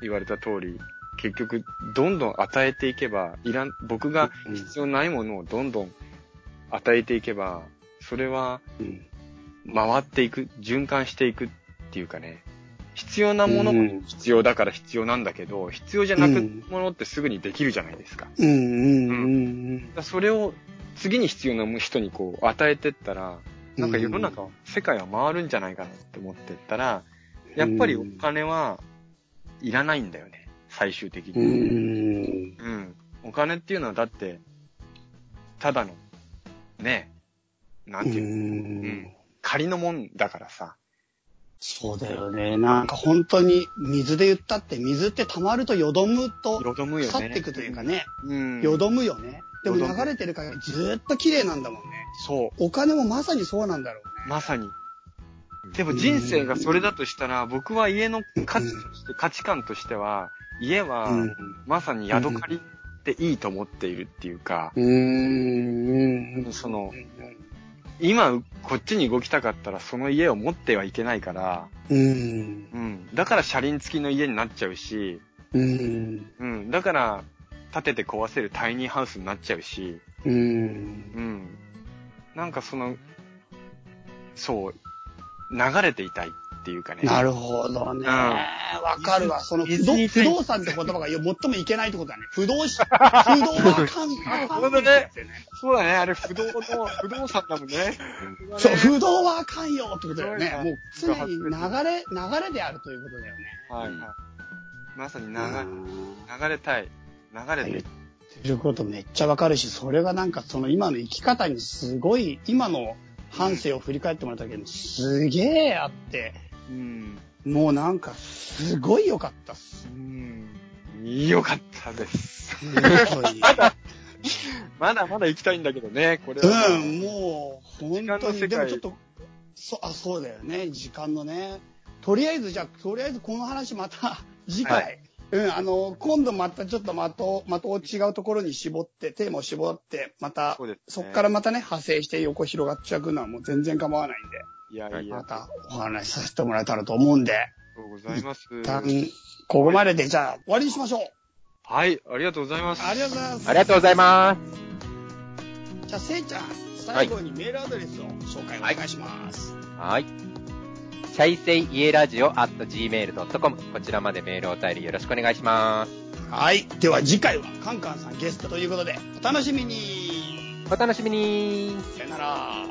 言われた通り、結局、どんどん与えていけば、いらん、僕が必要ないものをどんどん与えていけば、それはうん回っていく、循環していくっていうかね、必要なものうんも必要だから必要なんだけど、必要じゃなくものってすぐにできるじゃないですか。うん。うん。うん。それを次に必要な人にこう与えてったら、なんか世の中、世界は回るんじゃないかなって思ってったら、やっぱりお金はいらないんだよね。最終的うに。ん。うん。お金っていうのはだって、ただの、ね、なんていうの、うん仮のもんだからさ。そうだよね。なんか本当に水で言ったって水って溜まるとよどむとよどむよね。腐っていくというかね、うん。よどむよね。でも流れてるからずーっと綺麗なんだもんね。そう。お金もまさにそうなんだろうね。まさに。でも人生がそれだとしたら、僕は家の価値として、価値観としては、家は、うん。まさに宿借りっていいと思っているっていうか、うん。その、今、こっちに動きたかったら、その家を持ってはいけないから、うん。うん。だから車輪付きの家になっちゃうし、うん。うん。だから、建てて壊せるタイニーハウスになっちゃうし、うん。うん。なんかその、そう、流れていたいっていうかね。なるほどね。うんわかるわ。その不動水不動産って言葉が最もいけないってことだね。不動し、不動はかん、あかんってやつよね。そうだね。あれ、不動の、不動産だもんね。そう、不動はあかんよってことだよね。もう常に流れ、流れであるということだよね。はいはい。まさに流れ、うん流れたい。流れて言ってることめっちゃわかるし、それがなんかその今の生き方にすごい、今の半生を振り返ってもらったけど、すげえあって、うん。もうなんかすごい良かったっす。うん。よかったです。本当にまだまだ行きたいんだけどね、これは。うん、もう、本当に、でもちょっと、そ、あ、そうだよね、時間のね。とりあえず、じゃあ、とりあえずこの話また、次回、はうん、あの、今度またちょっと的を、的を違うところに絞って、テーマを絞って、また、そうですねそっからまたね、派生して横広がっちゃうのはもう全然構わないんで、いやいや、あまたお話しさせてもらえたらと思うんで、りがとうございます。一旦、ここまでで、じゃあ、終わりにしましょう。はい、ありがとうございます。ありがとうございます。ありがとうございます。じゃあ、せいちゃん、最後にメールアドレスを紹介お願いします。はい。チャイセイイエラジオ at gmail.com こちらまでメールお便りよろしくお願いします。はい。では次回はカンカンさんゲストということで、お楽しみにお楽しみにさよなら。